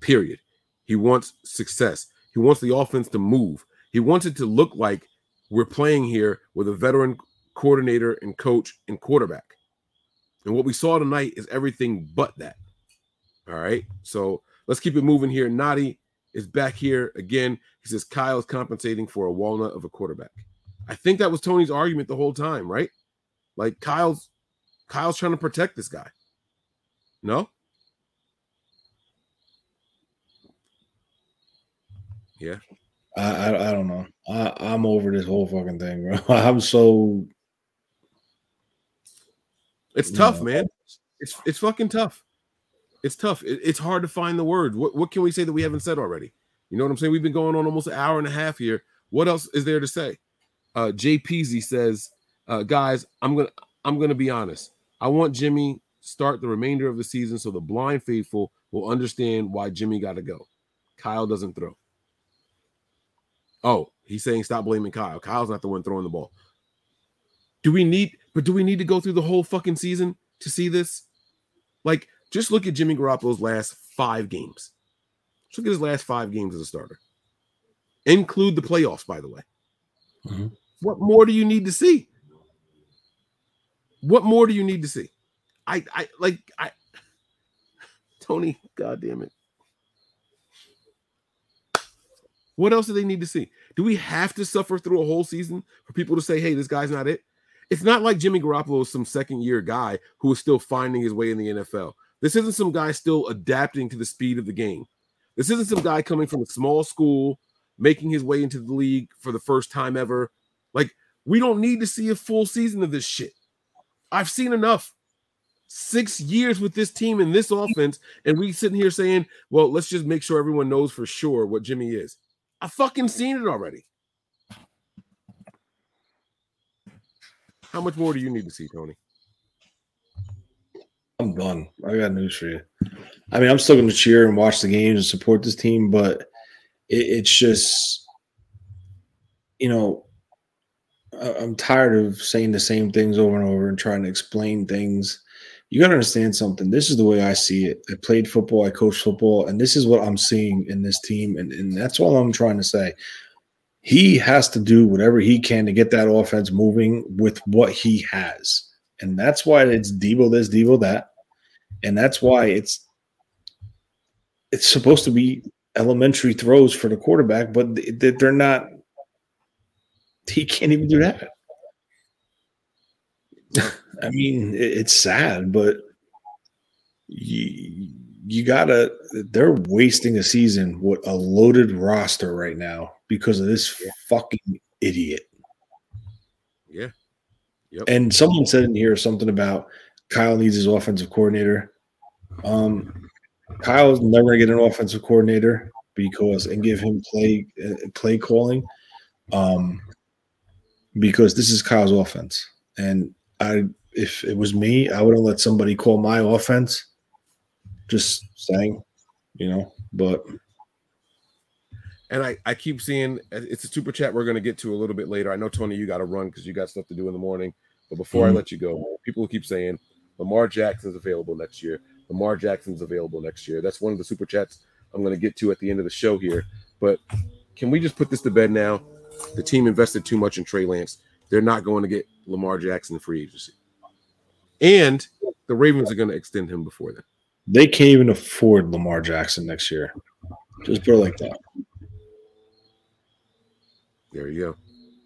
Period. He wants success. He wants the offense to move. He wants it to look like we're playing here with a veteran coordinator and coach and quarterback. And what we saw tonight is everything but that. All right. So let's keep it moving here. Nadi is back here again. He says Kyle's compensating for a walnut of a quarterback. I think that was Tony's argument the whole time, right? Like Kyle's Kyle's trying to protect this guy. No? Yeah. I, I, I don't know. I, I'm over this whole fucking thing, bro. I'm so. It's tough, man. It's it's fucking tough. It's tough. It, it's hard to find the word. What what can we say that we haven't said already? You know what I'm saying? We've been going on almost an hour and a half here. What else is there to say? Uh Jay Peasy says, uh, guys, I'm gonna I'm gonna be honest. I want Jimmy start the remainder of the season so the blind faithful will understand why Jimmy got to go. Kyle doesn't throw. Oh, he's saying stop blaming Kyle. Kyle's not the one throwing the ball. Do we need, but do we need to go through the whole fucking season to see this? Like, just look at Jimmy Garoppolo's last five games. Just look at his last five games as a starter. Include the playoffs, by the way. Mm-hmm. What more do you need to see? What more do you need to see? I, I like, I, Tony, God damn it. What else do they need to see? Do we have to suffer through a whole season for people to say, hey, this guy's not it? It's not like Jimmy Garoppolo is some second year guy who is still finding his way in the NFL. This isn't some guy still adapting to the speed of the game. This isn't some guy coming from a small school, making his way into the league for the first time ever. Like, we don't need to see a full season of this shit. I've seen enough. Six years with this team and this offense, and we sitting here saying, well, let's just make sure everyone knows for sure what Jimmy is. I fucking seen it already. How much more do you need to see, Tony? I'm done. I got news for you. I mean, I'm still going to cheer and watch the games and support this team, but it, it's just, you know, I- I'm tired of saying the same things over and over and trying to explain things. You got to understand something. This is the way I see it. I played football, I coached football, and this is what I'm seeing in this team. And, and that's all I'm trying to say. He has to do whatever he can to get that offense moving with what he has. And that's why it's Deebo this, Deebo that. And that's why it's it's supposed to be elementary throws for the quarterback, but they- they're not. He can't even do that. I mean, it- it's sad, but you you gotta. They're wasting a season with a loaded roster right now because of this fucking idiot. Yeah. Yep. And someone said in here something about Kyle needs his offensive coordinator. Um, Kyle's never gonna get an offensive coordinator because and give him play uh, play calling. Um, because this is Kyle's offense, and I if it was me, I would have let somebody call my offense. Just saying, you know, but And I, I keep seeing it's a super chat we're going to get to a little bit later. I know, Tony, you got to run because you got stuff to do in the morning. But before I Mhm. let you go, people keep saying Lamar Jackson's available next year. Lamar Jackson's available next year. That's one of the super chats I'm going to get to at the end of the show here. But can we just put this to bed now? The team invested too much in Trey Lance. They're not going to get Lamar Jackson free agency. And the Ravens are going to extend him before then. They can't even afford Lamar Jackson next year. Just put it like that. There you go.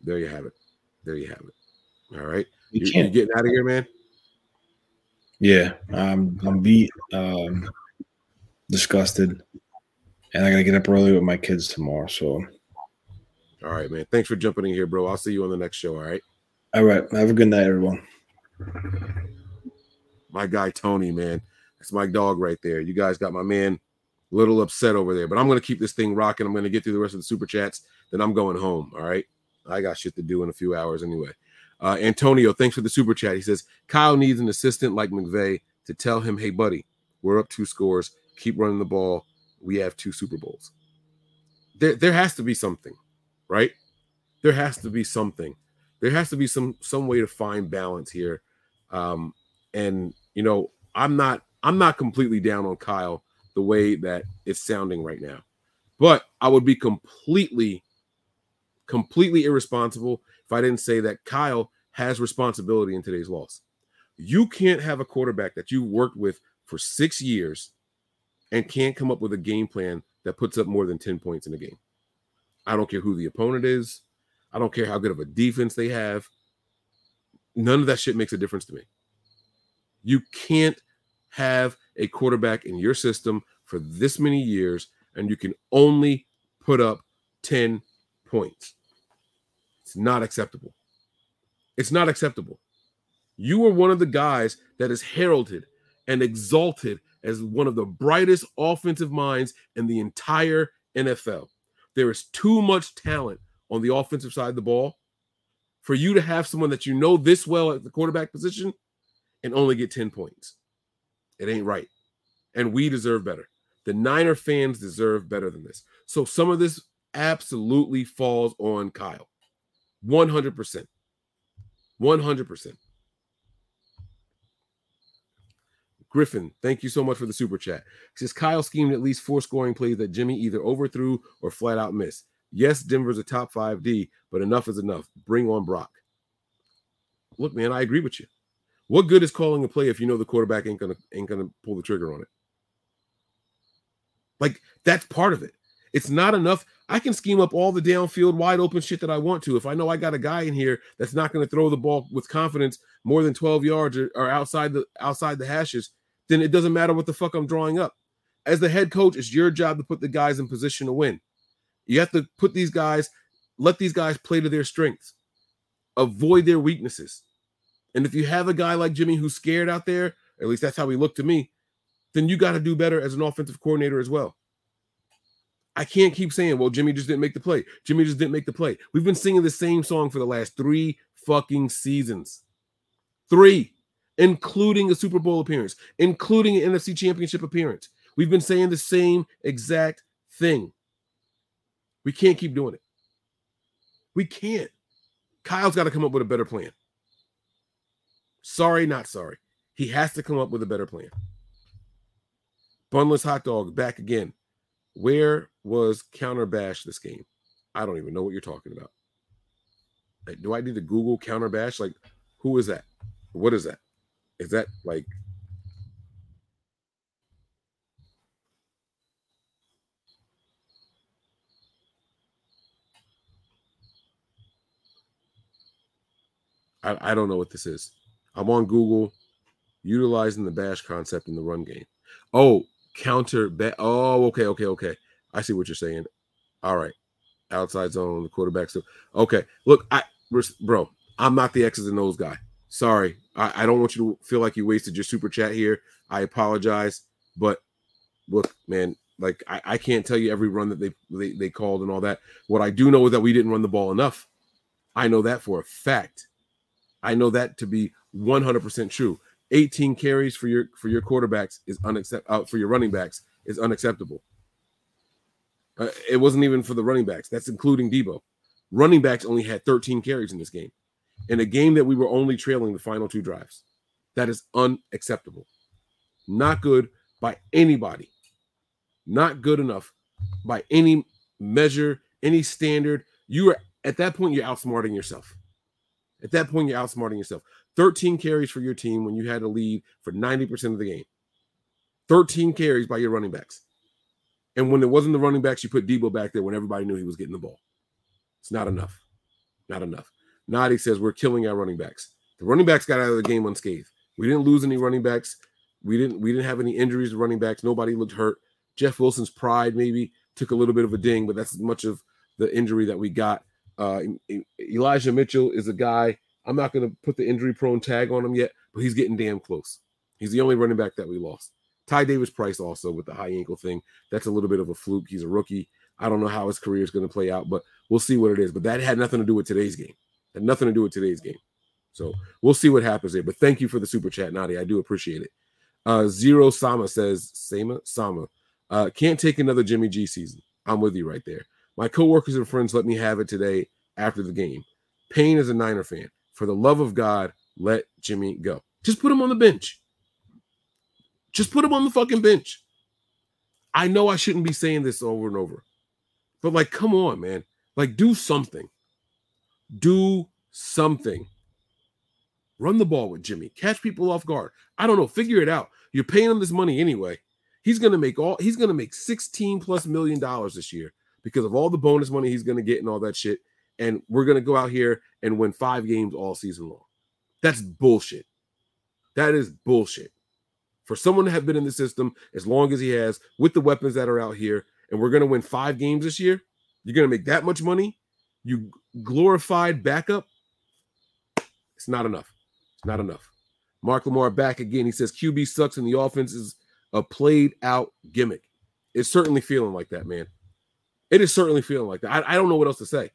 There you have it. There you have it. All right. You You, you can't. getting out of here, man? Yeah, I'm I'm beat, um, disgusted, and I gotta get up early with my kids tomorrow. So, All right, man. Thanks for jumping in here, bro. I'll see you on the next show. All right. all right, have a good night, everyone. My guy Tony, man. That's my dog right there. You guys got my man a little upset over there, but I'm gonna keep this thing rocking. I'm gonna get through the rest of the super chats. Then I'm going home. All right. I got shit to do in a few hours anyway. Uh, Antonio, thanks for the super chat. He says Kyle needs an assistant like McVay to tell him, "Hey, buddy, we're up two scores. Keep running the ball. We have two Super Bowls." There, there has to be something, right? There has to be something. There has to be some some way to find balance here. Um, and you know, I'm not I'm not completely down on Kyle the way that it's sounding right now, but I would be completely completely irresponsible if I didn't say that Kyle has responsibility in today's loss. You can't have a quarterback that you worked with for six years and can't come up with a game plan that puts up more than 10 points in a game. I don't care who the opponent is. I don't care how good of a defense they have. None of that shit makes a difference to me. You can't have a quarterback in your system for this many years and you can only put up 10 points. It's not acceptable. It's not acceptable. You were one of the guys that is heralded and exalted as one of the brightest offensive minds in the entire NFL. There is too much talent on the offensive side of the ball for you to have someone that you know this well at the quarterback position and only get 10 points. It ain't right. And we deserve better. The Niner fans deserve better than this. So some of this absolutely falls on Kyle. 100%. 100%. Griffin, thank you so much for the super chat. He says Kyle schemed at least four scoring plays that Jimmy either overthrew or flat out missed. Yes, Denver's a top five D, but enough is enough. Bring on Brock. Look, man, I agree with you. What good is calling a play if you know the quarterback ain't gonna ain't gonna pull the trigger on it? Like that's part of it. It's not enough. I can scheme up all the downfield wide open shit that I want to. If I know I got a guy in here that's not going to throw the ball with confidence more than 12 yards or, or outside the outside the hashes, then it doesn't matter what the fuck I'm drawing up. As the head coach, it's your job to put the guys in position to win. You have to put these guys, let these guys play to their strengths, avoid their weaknesses. And if you have a guy like Jimmy who's scared out there, at least that's how he looked to me, then you got to do better as an offensive coordinator as well. I can't keep saying, well, Jimmy just didn't make the play. Jimmy just didn't make the play. We've been singing the same song for the last three fucking seasons. Three, including a Super Bowl appearance, including an NFC championship appearance. We've been saying the same exact thing. We can't keep doing it. We can't. Kyle's got to come up with a better plan. Sorry, not sorry. He has to come up with a better plan. Bunless hot dog back again. Where was counter bash this game? I don't even know what you're talking about. Do I need to Google counter bash? Like, who is that? What is that? Is that like I, I don't know what this is. I'm on Google utilizing the bash concept in the run game. Oh, counter ba- Oh, okay, okay, okay. I see what you're saying. All right. Outside zone, the quarterback. So okay. Look, I bro, I'm not the X's and O's guy. Sorry. I, I don't want you to feel like you wasted your super chat here. I apologize. But look, man, like I, I can't tell you every run that they, they they called and all that. What I do know is that we didn't run the ball enough. I know that for a fact. I know that to be 100% true. 18 carries for your for your quarterbacks is unacceptable. Uh, for your running backs is unacceptable. Uh, it wasn't even for the running backs. That's including Deebo. Running backs only had 13 carries in this game, in a game that we were only trailing the final two drives. That is unacceptable. Not good by anybody. Not good enough by any measure, any standard. You are at that point. You're outsmarting yourself. At that point, you're outsmarting yourself. 13 carries for your team when you had a lead for 90% of the game. 13 carries by your running backs. And when it wasn't the running backs, you put Deebo back there when everybody knew he was getting the ball. It's not enough. Not enough. Nadi says we're killing our running backs. The running backs got out of the game unscathed. We didn't lose any running backs. We didn't we didn't have any injuries to running backs. Nobody looked hurt. Jeff Wilson's pride maybe took a little bit of a ding, but that's much of the injury that we got. Uh, Elijah Mitchell is a guy. I'm not going to put the injury prone tag on him yet, but he's getting damn close. He's the only running back that we lost. Ty Davis Price also with the high ankle thing. That's a little bit of a fluke. He's a rookie. I don't know how his career is going to play out, but we'll see what it is. But that had nothing to do with today's game. Had nothing to do with today's game. So we'll see what happens there. But thank you for the super chat, Nadi. I do appreciate it. Uh, Zero Sama says, Sama, Sama, uh, can't take another Jimmy G season. I'm with you right there. My coworkers and friends let me have it today after the game. Payne is a Niner fan. For the love of God, let Jimmy go. Just put him on the bench. Just put him on the fucking bench. I know I shouldn't be saying this over and over, but like, come on, man. Like, do something. Do something. Run the ball with Jimmy. Catch people off guard. I don't know. Figure it out. You're paying him this money anyway. He's gonna make all. He's gonna make 16 plus million dollars this year because of all the bonus money he's gonna get and all that shit. And we're gonna go out here and win five games all season long. That's bullshit. That is bullshit for someone to have been in the system as long as he has with the weapons that are out here, and we're to win five games this year, you're to make that much money. You glorified backup. It's not enough. It's not enough. Mark Lamar back again. He says QB sucks and the offense is a played out gimmick. It's certainly feeling like that, man. It is certainly feeling like that. I, I don't know what else to say.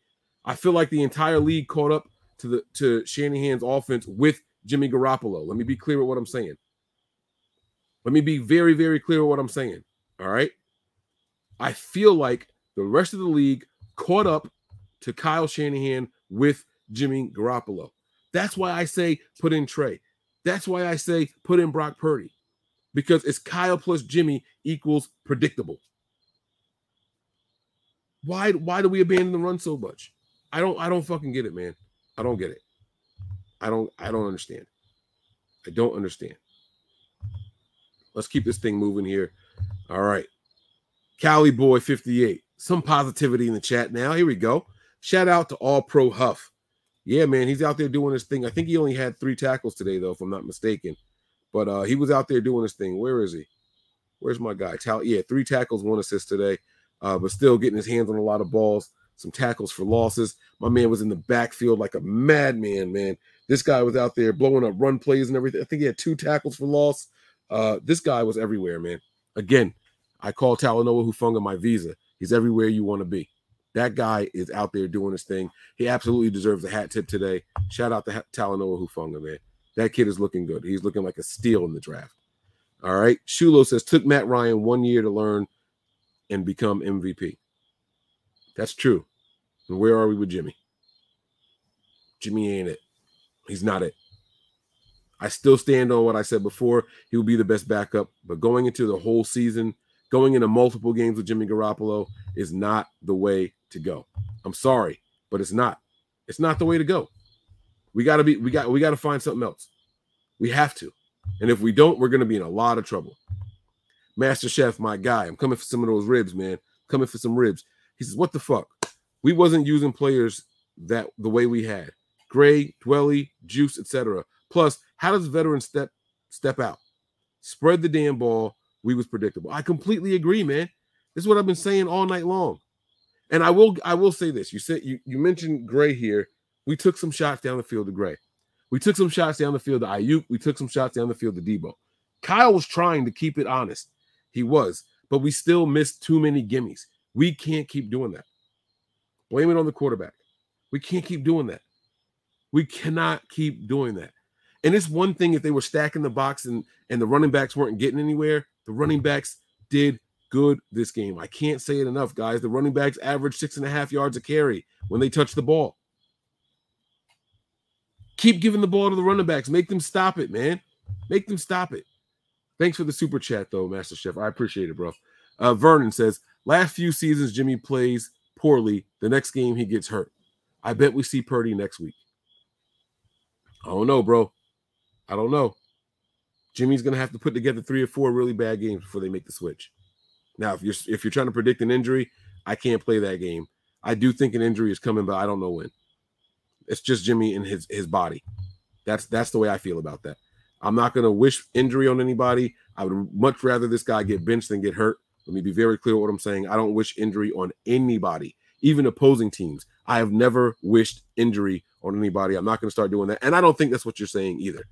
I feel like the entire league caught up to the to Shanahan's offense with Jimmy Garoppolo. Let me be clear with what I'm saying. Let me be very, very clear with what I'm saying. All right. I feel like the rest of the league caught up to Kyle Shanahan with Jimmy Garoppolo. That's why I say put in Trey. That's why I say put in Brock Purdy because it's Kyle plus Jimmy equals predictable. Why why do we abandon the run so much? I don't I don't fucking get it, man. I don't get it. I don't I don't understand. I don't understand. Let's keep this thing moving here. All right. Cali Boy 58. Some positivity in the chat now. Here we go. Shout out to All Pro Huff. Yeah, man, he's out there doing his thing. I think he only had three tackles today, though, if I'm not mistaken. But uh, he was out there doing his thing. Where is he? Where's my guy? Tal- yeah, three tackles, one assist today, uh, but still getting his hands on a lot of balls. Some tackles for losses. My man was in the backfield like a madman, man. This guy was out there blowing up run plays and everything. I think he had two tackles for loss. Uh, this guy was everywhere, man. Again, I call Talanoa Hufanga my visa. He's everywhere you want to be. That guy is out there doing his thing. He absolutely deserves a hat tip today. Shout out to Talanoa Hufanga, man. That kid is looking good. He's looking like a steal in the draft. All right. Shulo says took Matt Ryan one year to learn and become MVP. That's true. And where are we with Jimmy? Jimmy ain't it. He's not it. I still stand on what I said before. He will be the best backup, but going into the whole season, going into multiple games with Jimmy Garoppolo is not the way to go. I'm sorry, but it's not. It's not the way to go. We got to be we got we got to find something else. We have to. And if we don't, we're going to be in a lot of trouble. Master Chef, my guy, I'm coming for some of those ribs, man. Coming for some ribs. He says, "What the fuck? We wasn't using players that the way we had. Gray, Dwelley, Juice, etc. Plus, how does veteran step step out? Spread the damn ball. We was predictable. I completely agree, man. This is what I've been saying all night long. And I will I will say this. You said you, you mentioned Gray here. We took some shots down the field to Gray. We took some shots down the field to Aiyuk. We took some shots down the field to Deebo. Kyle was trying to keep it honest. He was, but we still missed too many gimmies. We can't keep doing that. Blame it on the quarterback. We can't keep doing that. We cannot keep doing that. And it's one thing if they were stacking the box and and the running backs weren't getting anywhere. The running backs did good this game. I can't say it enough, guys. The running backs average six and a half yards a carry when they touch the ball. Keep giving the ball to the running backs. Make them stop it, man. Make them stop it. Thanks for the super chat, though, Master Chef. I appreciate it, bro. Uh, Vernon says, last few seasons, Jimmy plays poorly. The next game, he gets hurt. I bet we see Purdy next week. I don't know, bro. I don't know. Jimmy's gonna have to put together three or four really bad games before they make the switch. Now, if you're if you're trying to predict an injury, I can't play that game. I do think an injury is coming, but I don't know when. It's just Jimmy and his his body. That's that's the way I feel about that. I'm not gonna wish injury on anybody. I would much rather this guy get benched than get hurt. Let me be very clear what I'm saying. I don't wish injury on anybody, even opposing teams. I have never wished injury on anybody. I'm not going to start doing that. And I don't think that's what you're saying either.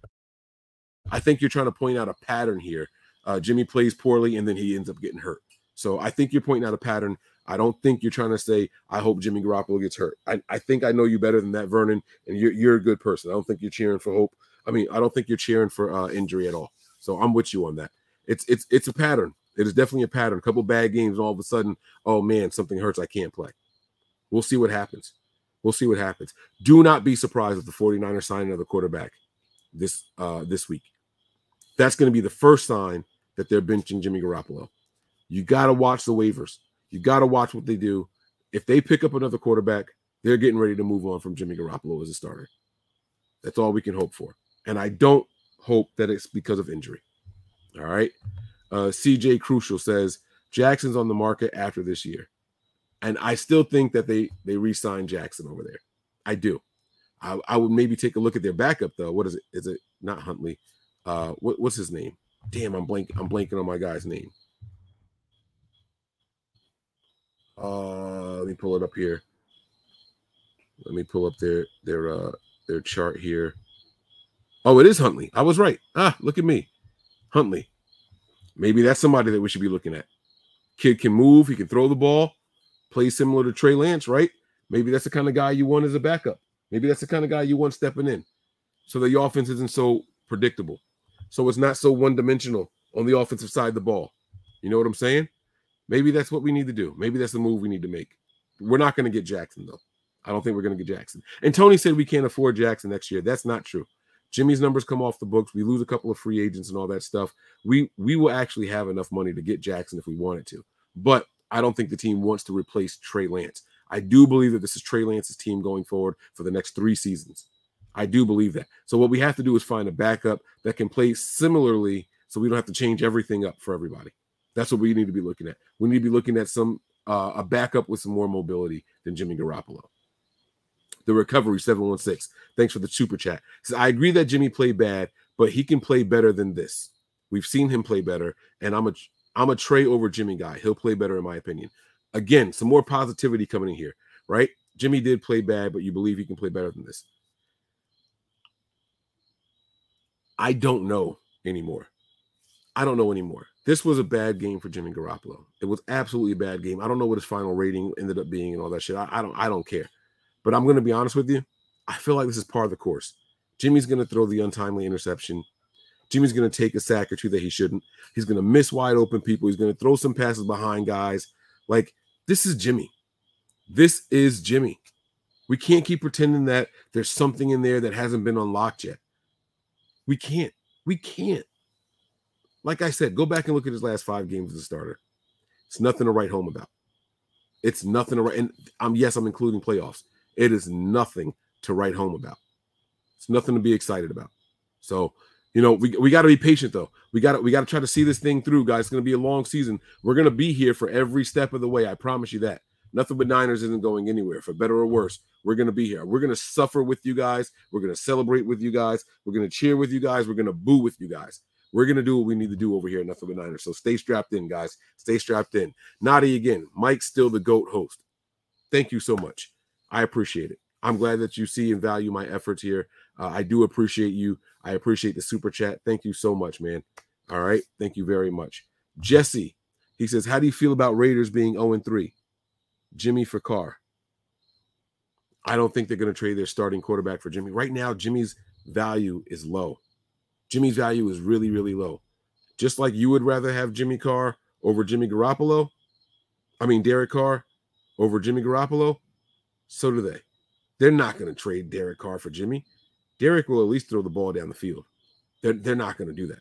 I think you're trying to point out a pattern here. Uh, Jimmy plays poorly and then he ends up getting hurt. So I think you're pointing out a pattern. I don't think you're trying to say, I hope Jimmy Garoppolo gets hurt. I, I think I know you better than that, Vernon, and you're, you're a good person. I don't think you're cheering for hope. I mean, I don't think you're cheering for uh, injury at all. So I'm with you on that. It's it's it's a pattern. It is definitely a pattern. A couple bad games, and all of a sudden, oh man, something hurts. I can't play. We'll see what happens. We'll see what happens. Do not be surprised if the 49ers sign another quarterback this uh this week. That's going to be the first sign that they're benching Jimmy Garoppolo. You got to watch the waivers. You got to watch what they do. If they pick up another quarterback, they're getting ready to move on from Jimmy Garoppolo as a starter. That's all we can hope for. And I don't hope that it's because of injury. All right. Uh, CJ Crucial says Jackson's on the market after this year, and I still think that they they re-signed Jackson over there. I do. I, I would maybe take a look at their backup though. What is it? Is it not Huntley? Uh, what, what's his name? Damn, I'm blank. I'm blanking on my guy's name. Uh, let me pull it up here. Let me pull up their their uh their chart here. Oh, it is Huntley. I was right. Ah, look at me. Huntley. Maybe that's somebody that we should be looking at. Kid can move, he can throw the ball, play similar to Trey Lance, right? Maybe that's the kind of guy you want as a backup. Maybe that's the kind of guy you want stepping in. So that your offense isn't so predictable. So it's not so one-dimensional on the offensive side of the ball. You know what I'm saying? Maybe that's what we need to do. Maybe that's the move we need to make. We're not going to get Jackson though. I don't think we're going to get Jackson. And Tony said we can't afford Jackson next year. That's not true. Jimmy's numbers come off the books. We lose a couple of free agents and all that stuff. We we will actually have enough money to get Jackson if we wanted to. But I don't think the team wants to replace Trey Lance. I do believe that this is Trey Lance's team going forward for the next three seasons. I do believe that. So what we have to do is find a backup that can play similarly so we don't have to change everything up for everybody. That's what we need to be looking at. We need to be looking at some uh, a backup with some more mobility than Jimmy Garoppolo the recovery 716. Thanks for the super chat. Says, I agree that Jimmy played bad, but he can play better than this. We've seen him play better, and I'm a I'm a Trey over Jimmy guy. He'll play better in my opinion. Again, some more positivity coming in here, right? Jimmy did play bad, but you believe he can play better than this. I don't know anymore. I don't know anymore. This was a bad game for Jimmy Garoppolo. It was absolutely a bad game. I don't know what his final rating ended up being and all that shit. I, I don't I don't care. But I'm going to be honest with you. I feel like this is part of the course. Jimmy's going to throw the untimely interception. Jimmy's going to take a sack or two that he shouldn't. He's going to miss wide open people. He's going to throw some passes behind guys. Like, this is Jimmy. This is Jimmy. We can't keep pretending that there's something in there that hasn't been unlocked yet. We can't. We can't. Like I said, go back and look at his last five games as a starter. It's nothing to write home about. It's nothing to write. And I'm yes, I'm including playoffs. It is nothing to write home about. It's nothing to be excited about. So, you know, we, we got to be patient though. We got to we got to try to see this thing through, guys. It's going to be a long season. We're going to be here for every step of the way. I promise you that. Nothing but Niners isn't going anywhere, for better or worse. We're going to be here. We're going to suffer with you guys. We're going to celebrate with you guys. We're going to cheer with you guys. We're going to boo with you guys. We're to do what we need to do over here at Nothing but Niners. So stay strapped in, guys. Stay strapped in. Nadi again. Mike's still the GOAT host. Thank you so much. I appreciate it. I'm glad that you see and value my efforts here. Uh, I do appreciate you. I appreciate the super chat. Thank you so much, man. All right. Thank you very much. Jesse, he says, How do you feel about Raiders being 0 3? Jimmy for Carr. I don't think they're going to trade their starting quarterback for Jimmy. Right now, Jimmy's value is low. Jimmy's value is really, really low. Just like you would rather have Jimmy Carr over Jimmy Garoppolo. I mean, Derek Carr over Jimmy Garoppolo. So do they. They're not going to trade Derek Carr for Jimmy. Derek will at least throw the ball down the field. They're, they're not going to do that.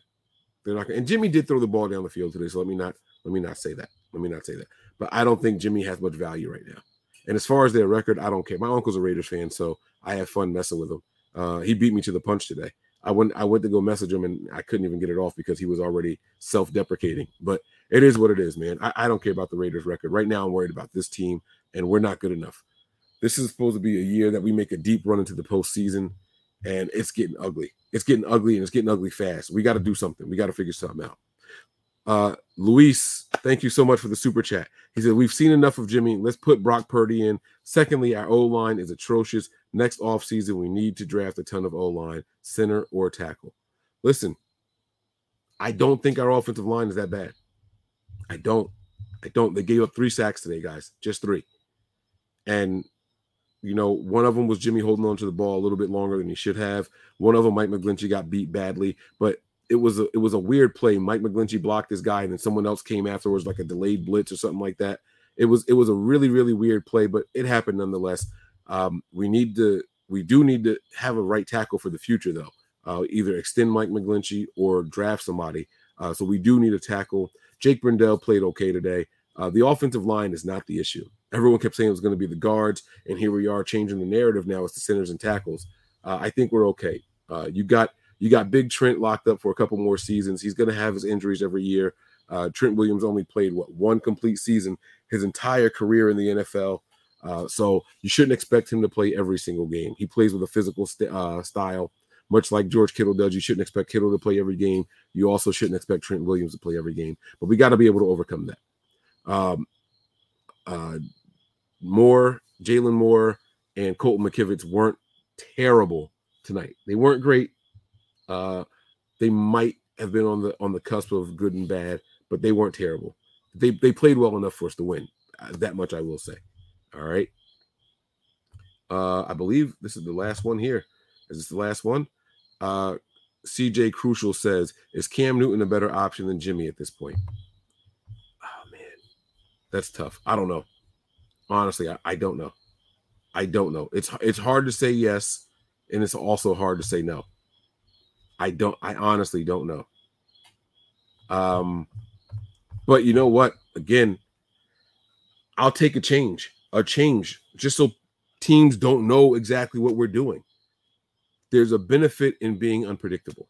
They're not. Gonna, and Jimmy did throw the ball down the field today. So let me not let me not say that. Let me not say that. But I don't think Jimmy has much value right now. And as far as their record, I don't care. My uncle's a Raiders fan, so I have fun messing with him. Uh, he beat me to the punch today. I went I went to go message him and I couldn't even get it off because he was already self-deprecating. But it is what it is, man. I, I don't care about the Raiders record. Right now, I'm worried about this team, and we're not good enough. This is supposed to be a year that we make a deep run into the postseason, and it's getting ugly. It's getting ugly and it's getting ugly fast. We got to do something. We got to figure something out. Uh, Luis, thank you so much for the super chat. He said, We've seen enough of Jimmy. Let's put Brock Purdy in. Secondly, our O line is atrocious. Next offseason, we need to draft a ton of O line, center or tackle. Listen, I don't think our offensive line is that bad. I don't. I don't. They gave up three sacks today, guys, just three. And, you know, one of them was Jimmy holding on to the ball a little bit longer than he should have. One of them, Mike McGlinchey, got beat badly. But it was a it was a weird play. Mike McGlinchey blocked this guy, and then someone else came afterwards, like a delayed blitz or something like that. It was it was a really really weird play, but it happened nonetheless. Um, we need to we do need to have a right tackle for the future though. Uh, either extend Mike McGlinchey or draft somebody. Uh, so we do need a tackle. Jake Brendel played okay today. Uh, the offensive line is not the issue. Everyone kept saying it was going to be the guards, and here we are changing the narrative now. It's the centers and tackles. Uh, I think we're okay. Uh, you got you got Big Trent locked up for a couple more seasons. He's going to have his injuries every year. Uh, Trent Williams only played what one complete season his entire career in the NFL. Uh, so you shouldn't expect him to play every single game. He plays with a physical st- uh, style, much like George Kittle does. You shouldn't expect Kittle to play every game. You also shouldn't expect Trent Williams to play every game. But we got to be able to overcome that. Um, uh, Moore, Jaylon Moore, and Colton McKivitz weren't terrible tonight. They weren't great. Uh, they might have been on the on the cusp of good and bad, but they weren't terrible. They they played well enough for us to win. Uh, that much I will say. All right. Uh, I believe this is the last one here. Is this the last one? Uh, CJ Crucial says, "Is Cam Newton a better option than Jimmy at this point?" Oh man, that's tough. I don't know. Honestly, I, I don't know. I don't know. It's it's hard to say yes, and it's also hard to say no. I don't. I honestly don't know. Um, but you know what? Again, I'll take a change, a change, just so teams don't know exactly what we're doing. There's a benefit in being unpredictable.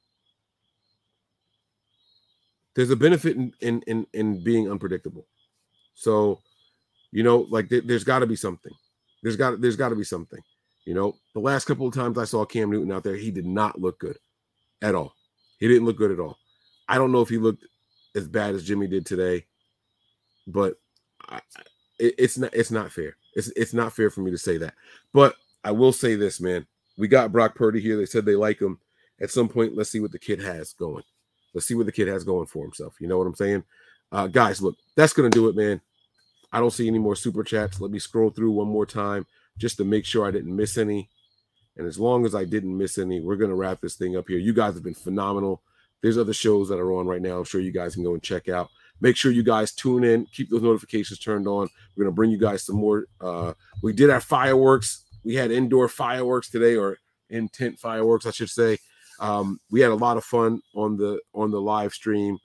There's a benefit in in in, in being unpredictable. So, you know, like there, there's got to be something. There's got there's got to be something. You know, the last couple of times I saw Cam Newton out there, he did not look good at all. He didn't look good at all. I don't know if he looked as bad as Jimmy did today, but I, it, it's not it's not fair. It's it's not fair for me to say that. But I will say this, man. We got Brock Purdy here. They said they like him. At some point, let's see what the kid has going. Let's see what the kid has going for himself. You know what I'm saying? Uh, guys, look, that's gonna do it, man. I don't see any more super chats. Let me scroll through one more time just to make sure I didn't miss any. And as long as I didn't miss any, we're going to wrap this thing up here. You guys have been phenomenal. There's other shows that are on right now. I'm sure you guys can go and check out. Make sure you guys tune in, keep those notifications turned on. We're going to bring you guys some more. Uh, we did our fireworks. We had indoor fireworks today, or intent fireworks, I should say. Um, we had a lot of fun on the on the live stream.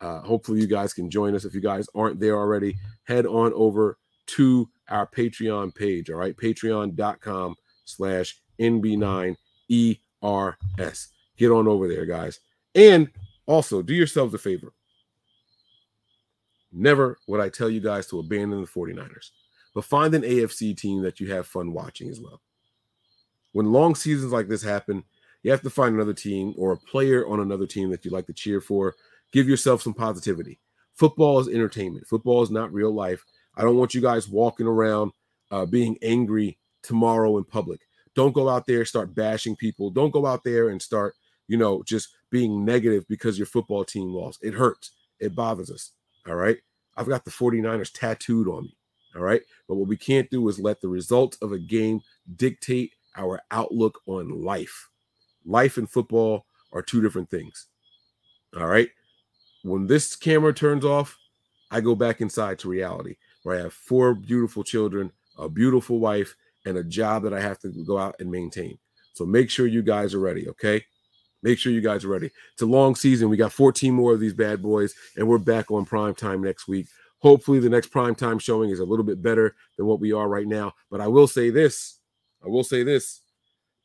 Uh, hopefully, you guys can join us. If you guys aren't there already, head on over to our Patreon page. All right, patreon.com slash NB9ERS. Get on over there, guys. And also do yourselves a favor. Never would I tell you guys to abandon the 49ers, but find an AFC team that you have fun watching as well. When long seasons like this happen, you have to find another team or a player on another team that you like to cheer for. Give yourself some positivity. Football is entertainment. Football is not real life. I don't want you guys walking around uh, being angry tomorrow in public. Don't go out there and start bashing people. Don't go out there and start, you know, just being negative because your football team lost. It hurts. It bothers us. All right. I've got the 49ers tattooed on me. All right. But what we can't do is let the results of a game dictate our outlook on life. Life and football are two different things. All right. When this camera turns off, I go back inside to reality where I have four beautiful children, a beautiful wife, and a job that I have to go out and maintain. So make sure you guys are ready, okay? Make sure you guys are ready. It's a long season. We got 14 more of these bad boys, and we're back on prime time next week. Hopefully, the next prime time showing is a little bit better than what we are right now. But I will say this I will say this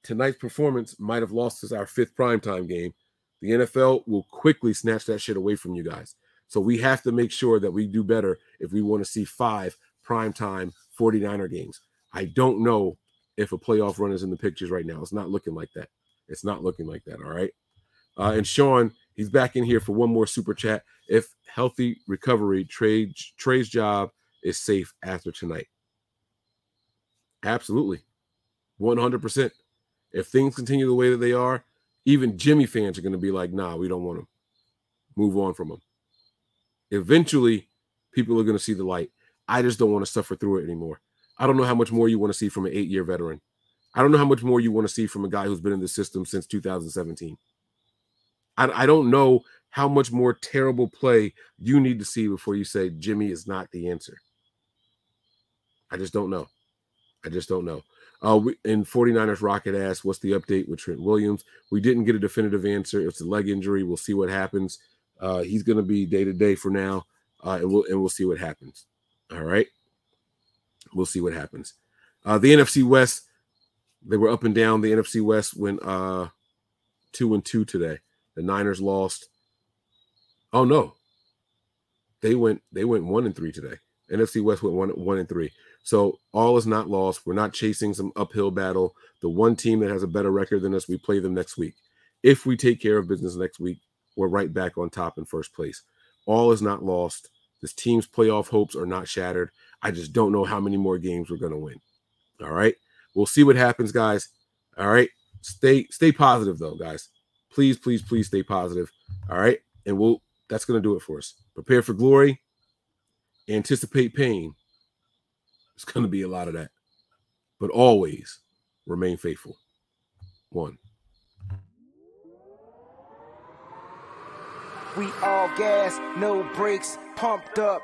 tonight's performance might have lost us our fifth primetime game. The NFL will quickly snatch that shit away from you guys. So we have to make sure that we do better if we want to see five primetime 49er games. I don't know if a playoff run is in the pictures right now. It's not looking like that. It's not looking like that. All right. Uh, and Sean, he's back in here for one more super chat. If healthy recovery, trade Trey's job is safe after tonight. Absolutely. 100%. If things continue the way that they are, even Jimmy fans are going to be like, nah, we don't want him. Move on from him. Eventually, people are going to see the light. I just don't want to suffer through it anymore. I don't know how much more you want to see from an eight year veteran. I don't know how much more you want to see from a guy who's been in the system since 2017. I, I don't know how much more terrible play you need to see before you say Jimmy is not the answer. I just don't know. I just don't know. Uh, we, and 49ers Rocket asked, What's the update with Trent Williams? We didn't get a definitive answer. It's a leg injury. We'll see what happens. Uh, he's going to be day to day for now, uh, and we'll and we'll see what happens. All right, we'll see what happens. Uh, the NFC West, they were up and down. The NFC West went uh, two and two today. The Niners lost. Oh no, they went they went one and three today. NFC West went one one and three. So all is not lost. We're not chasing some uphill battle. The one team that has a better record than us, we play them next week. If we take care of business next week, we're right back on top in first place. All is not lost. This team's playoff hopes are not shattered. I just don't know how many more games we're going to win. All right. We'll see what happens, guys. All right. Stay stay positive though, guys. Please, please, please stay positive. All right. And we'll that's going to do it for us. Prepare for glory. Anticipate pain. It's going to be a lot of that. But always remain faithful. One. We all gas, no brakes, pumped up,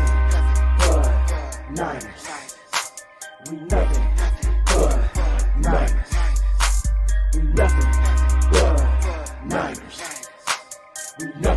Niners. We nothing but Niners. We nothing but Niners. We nothing.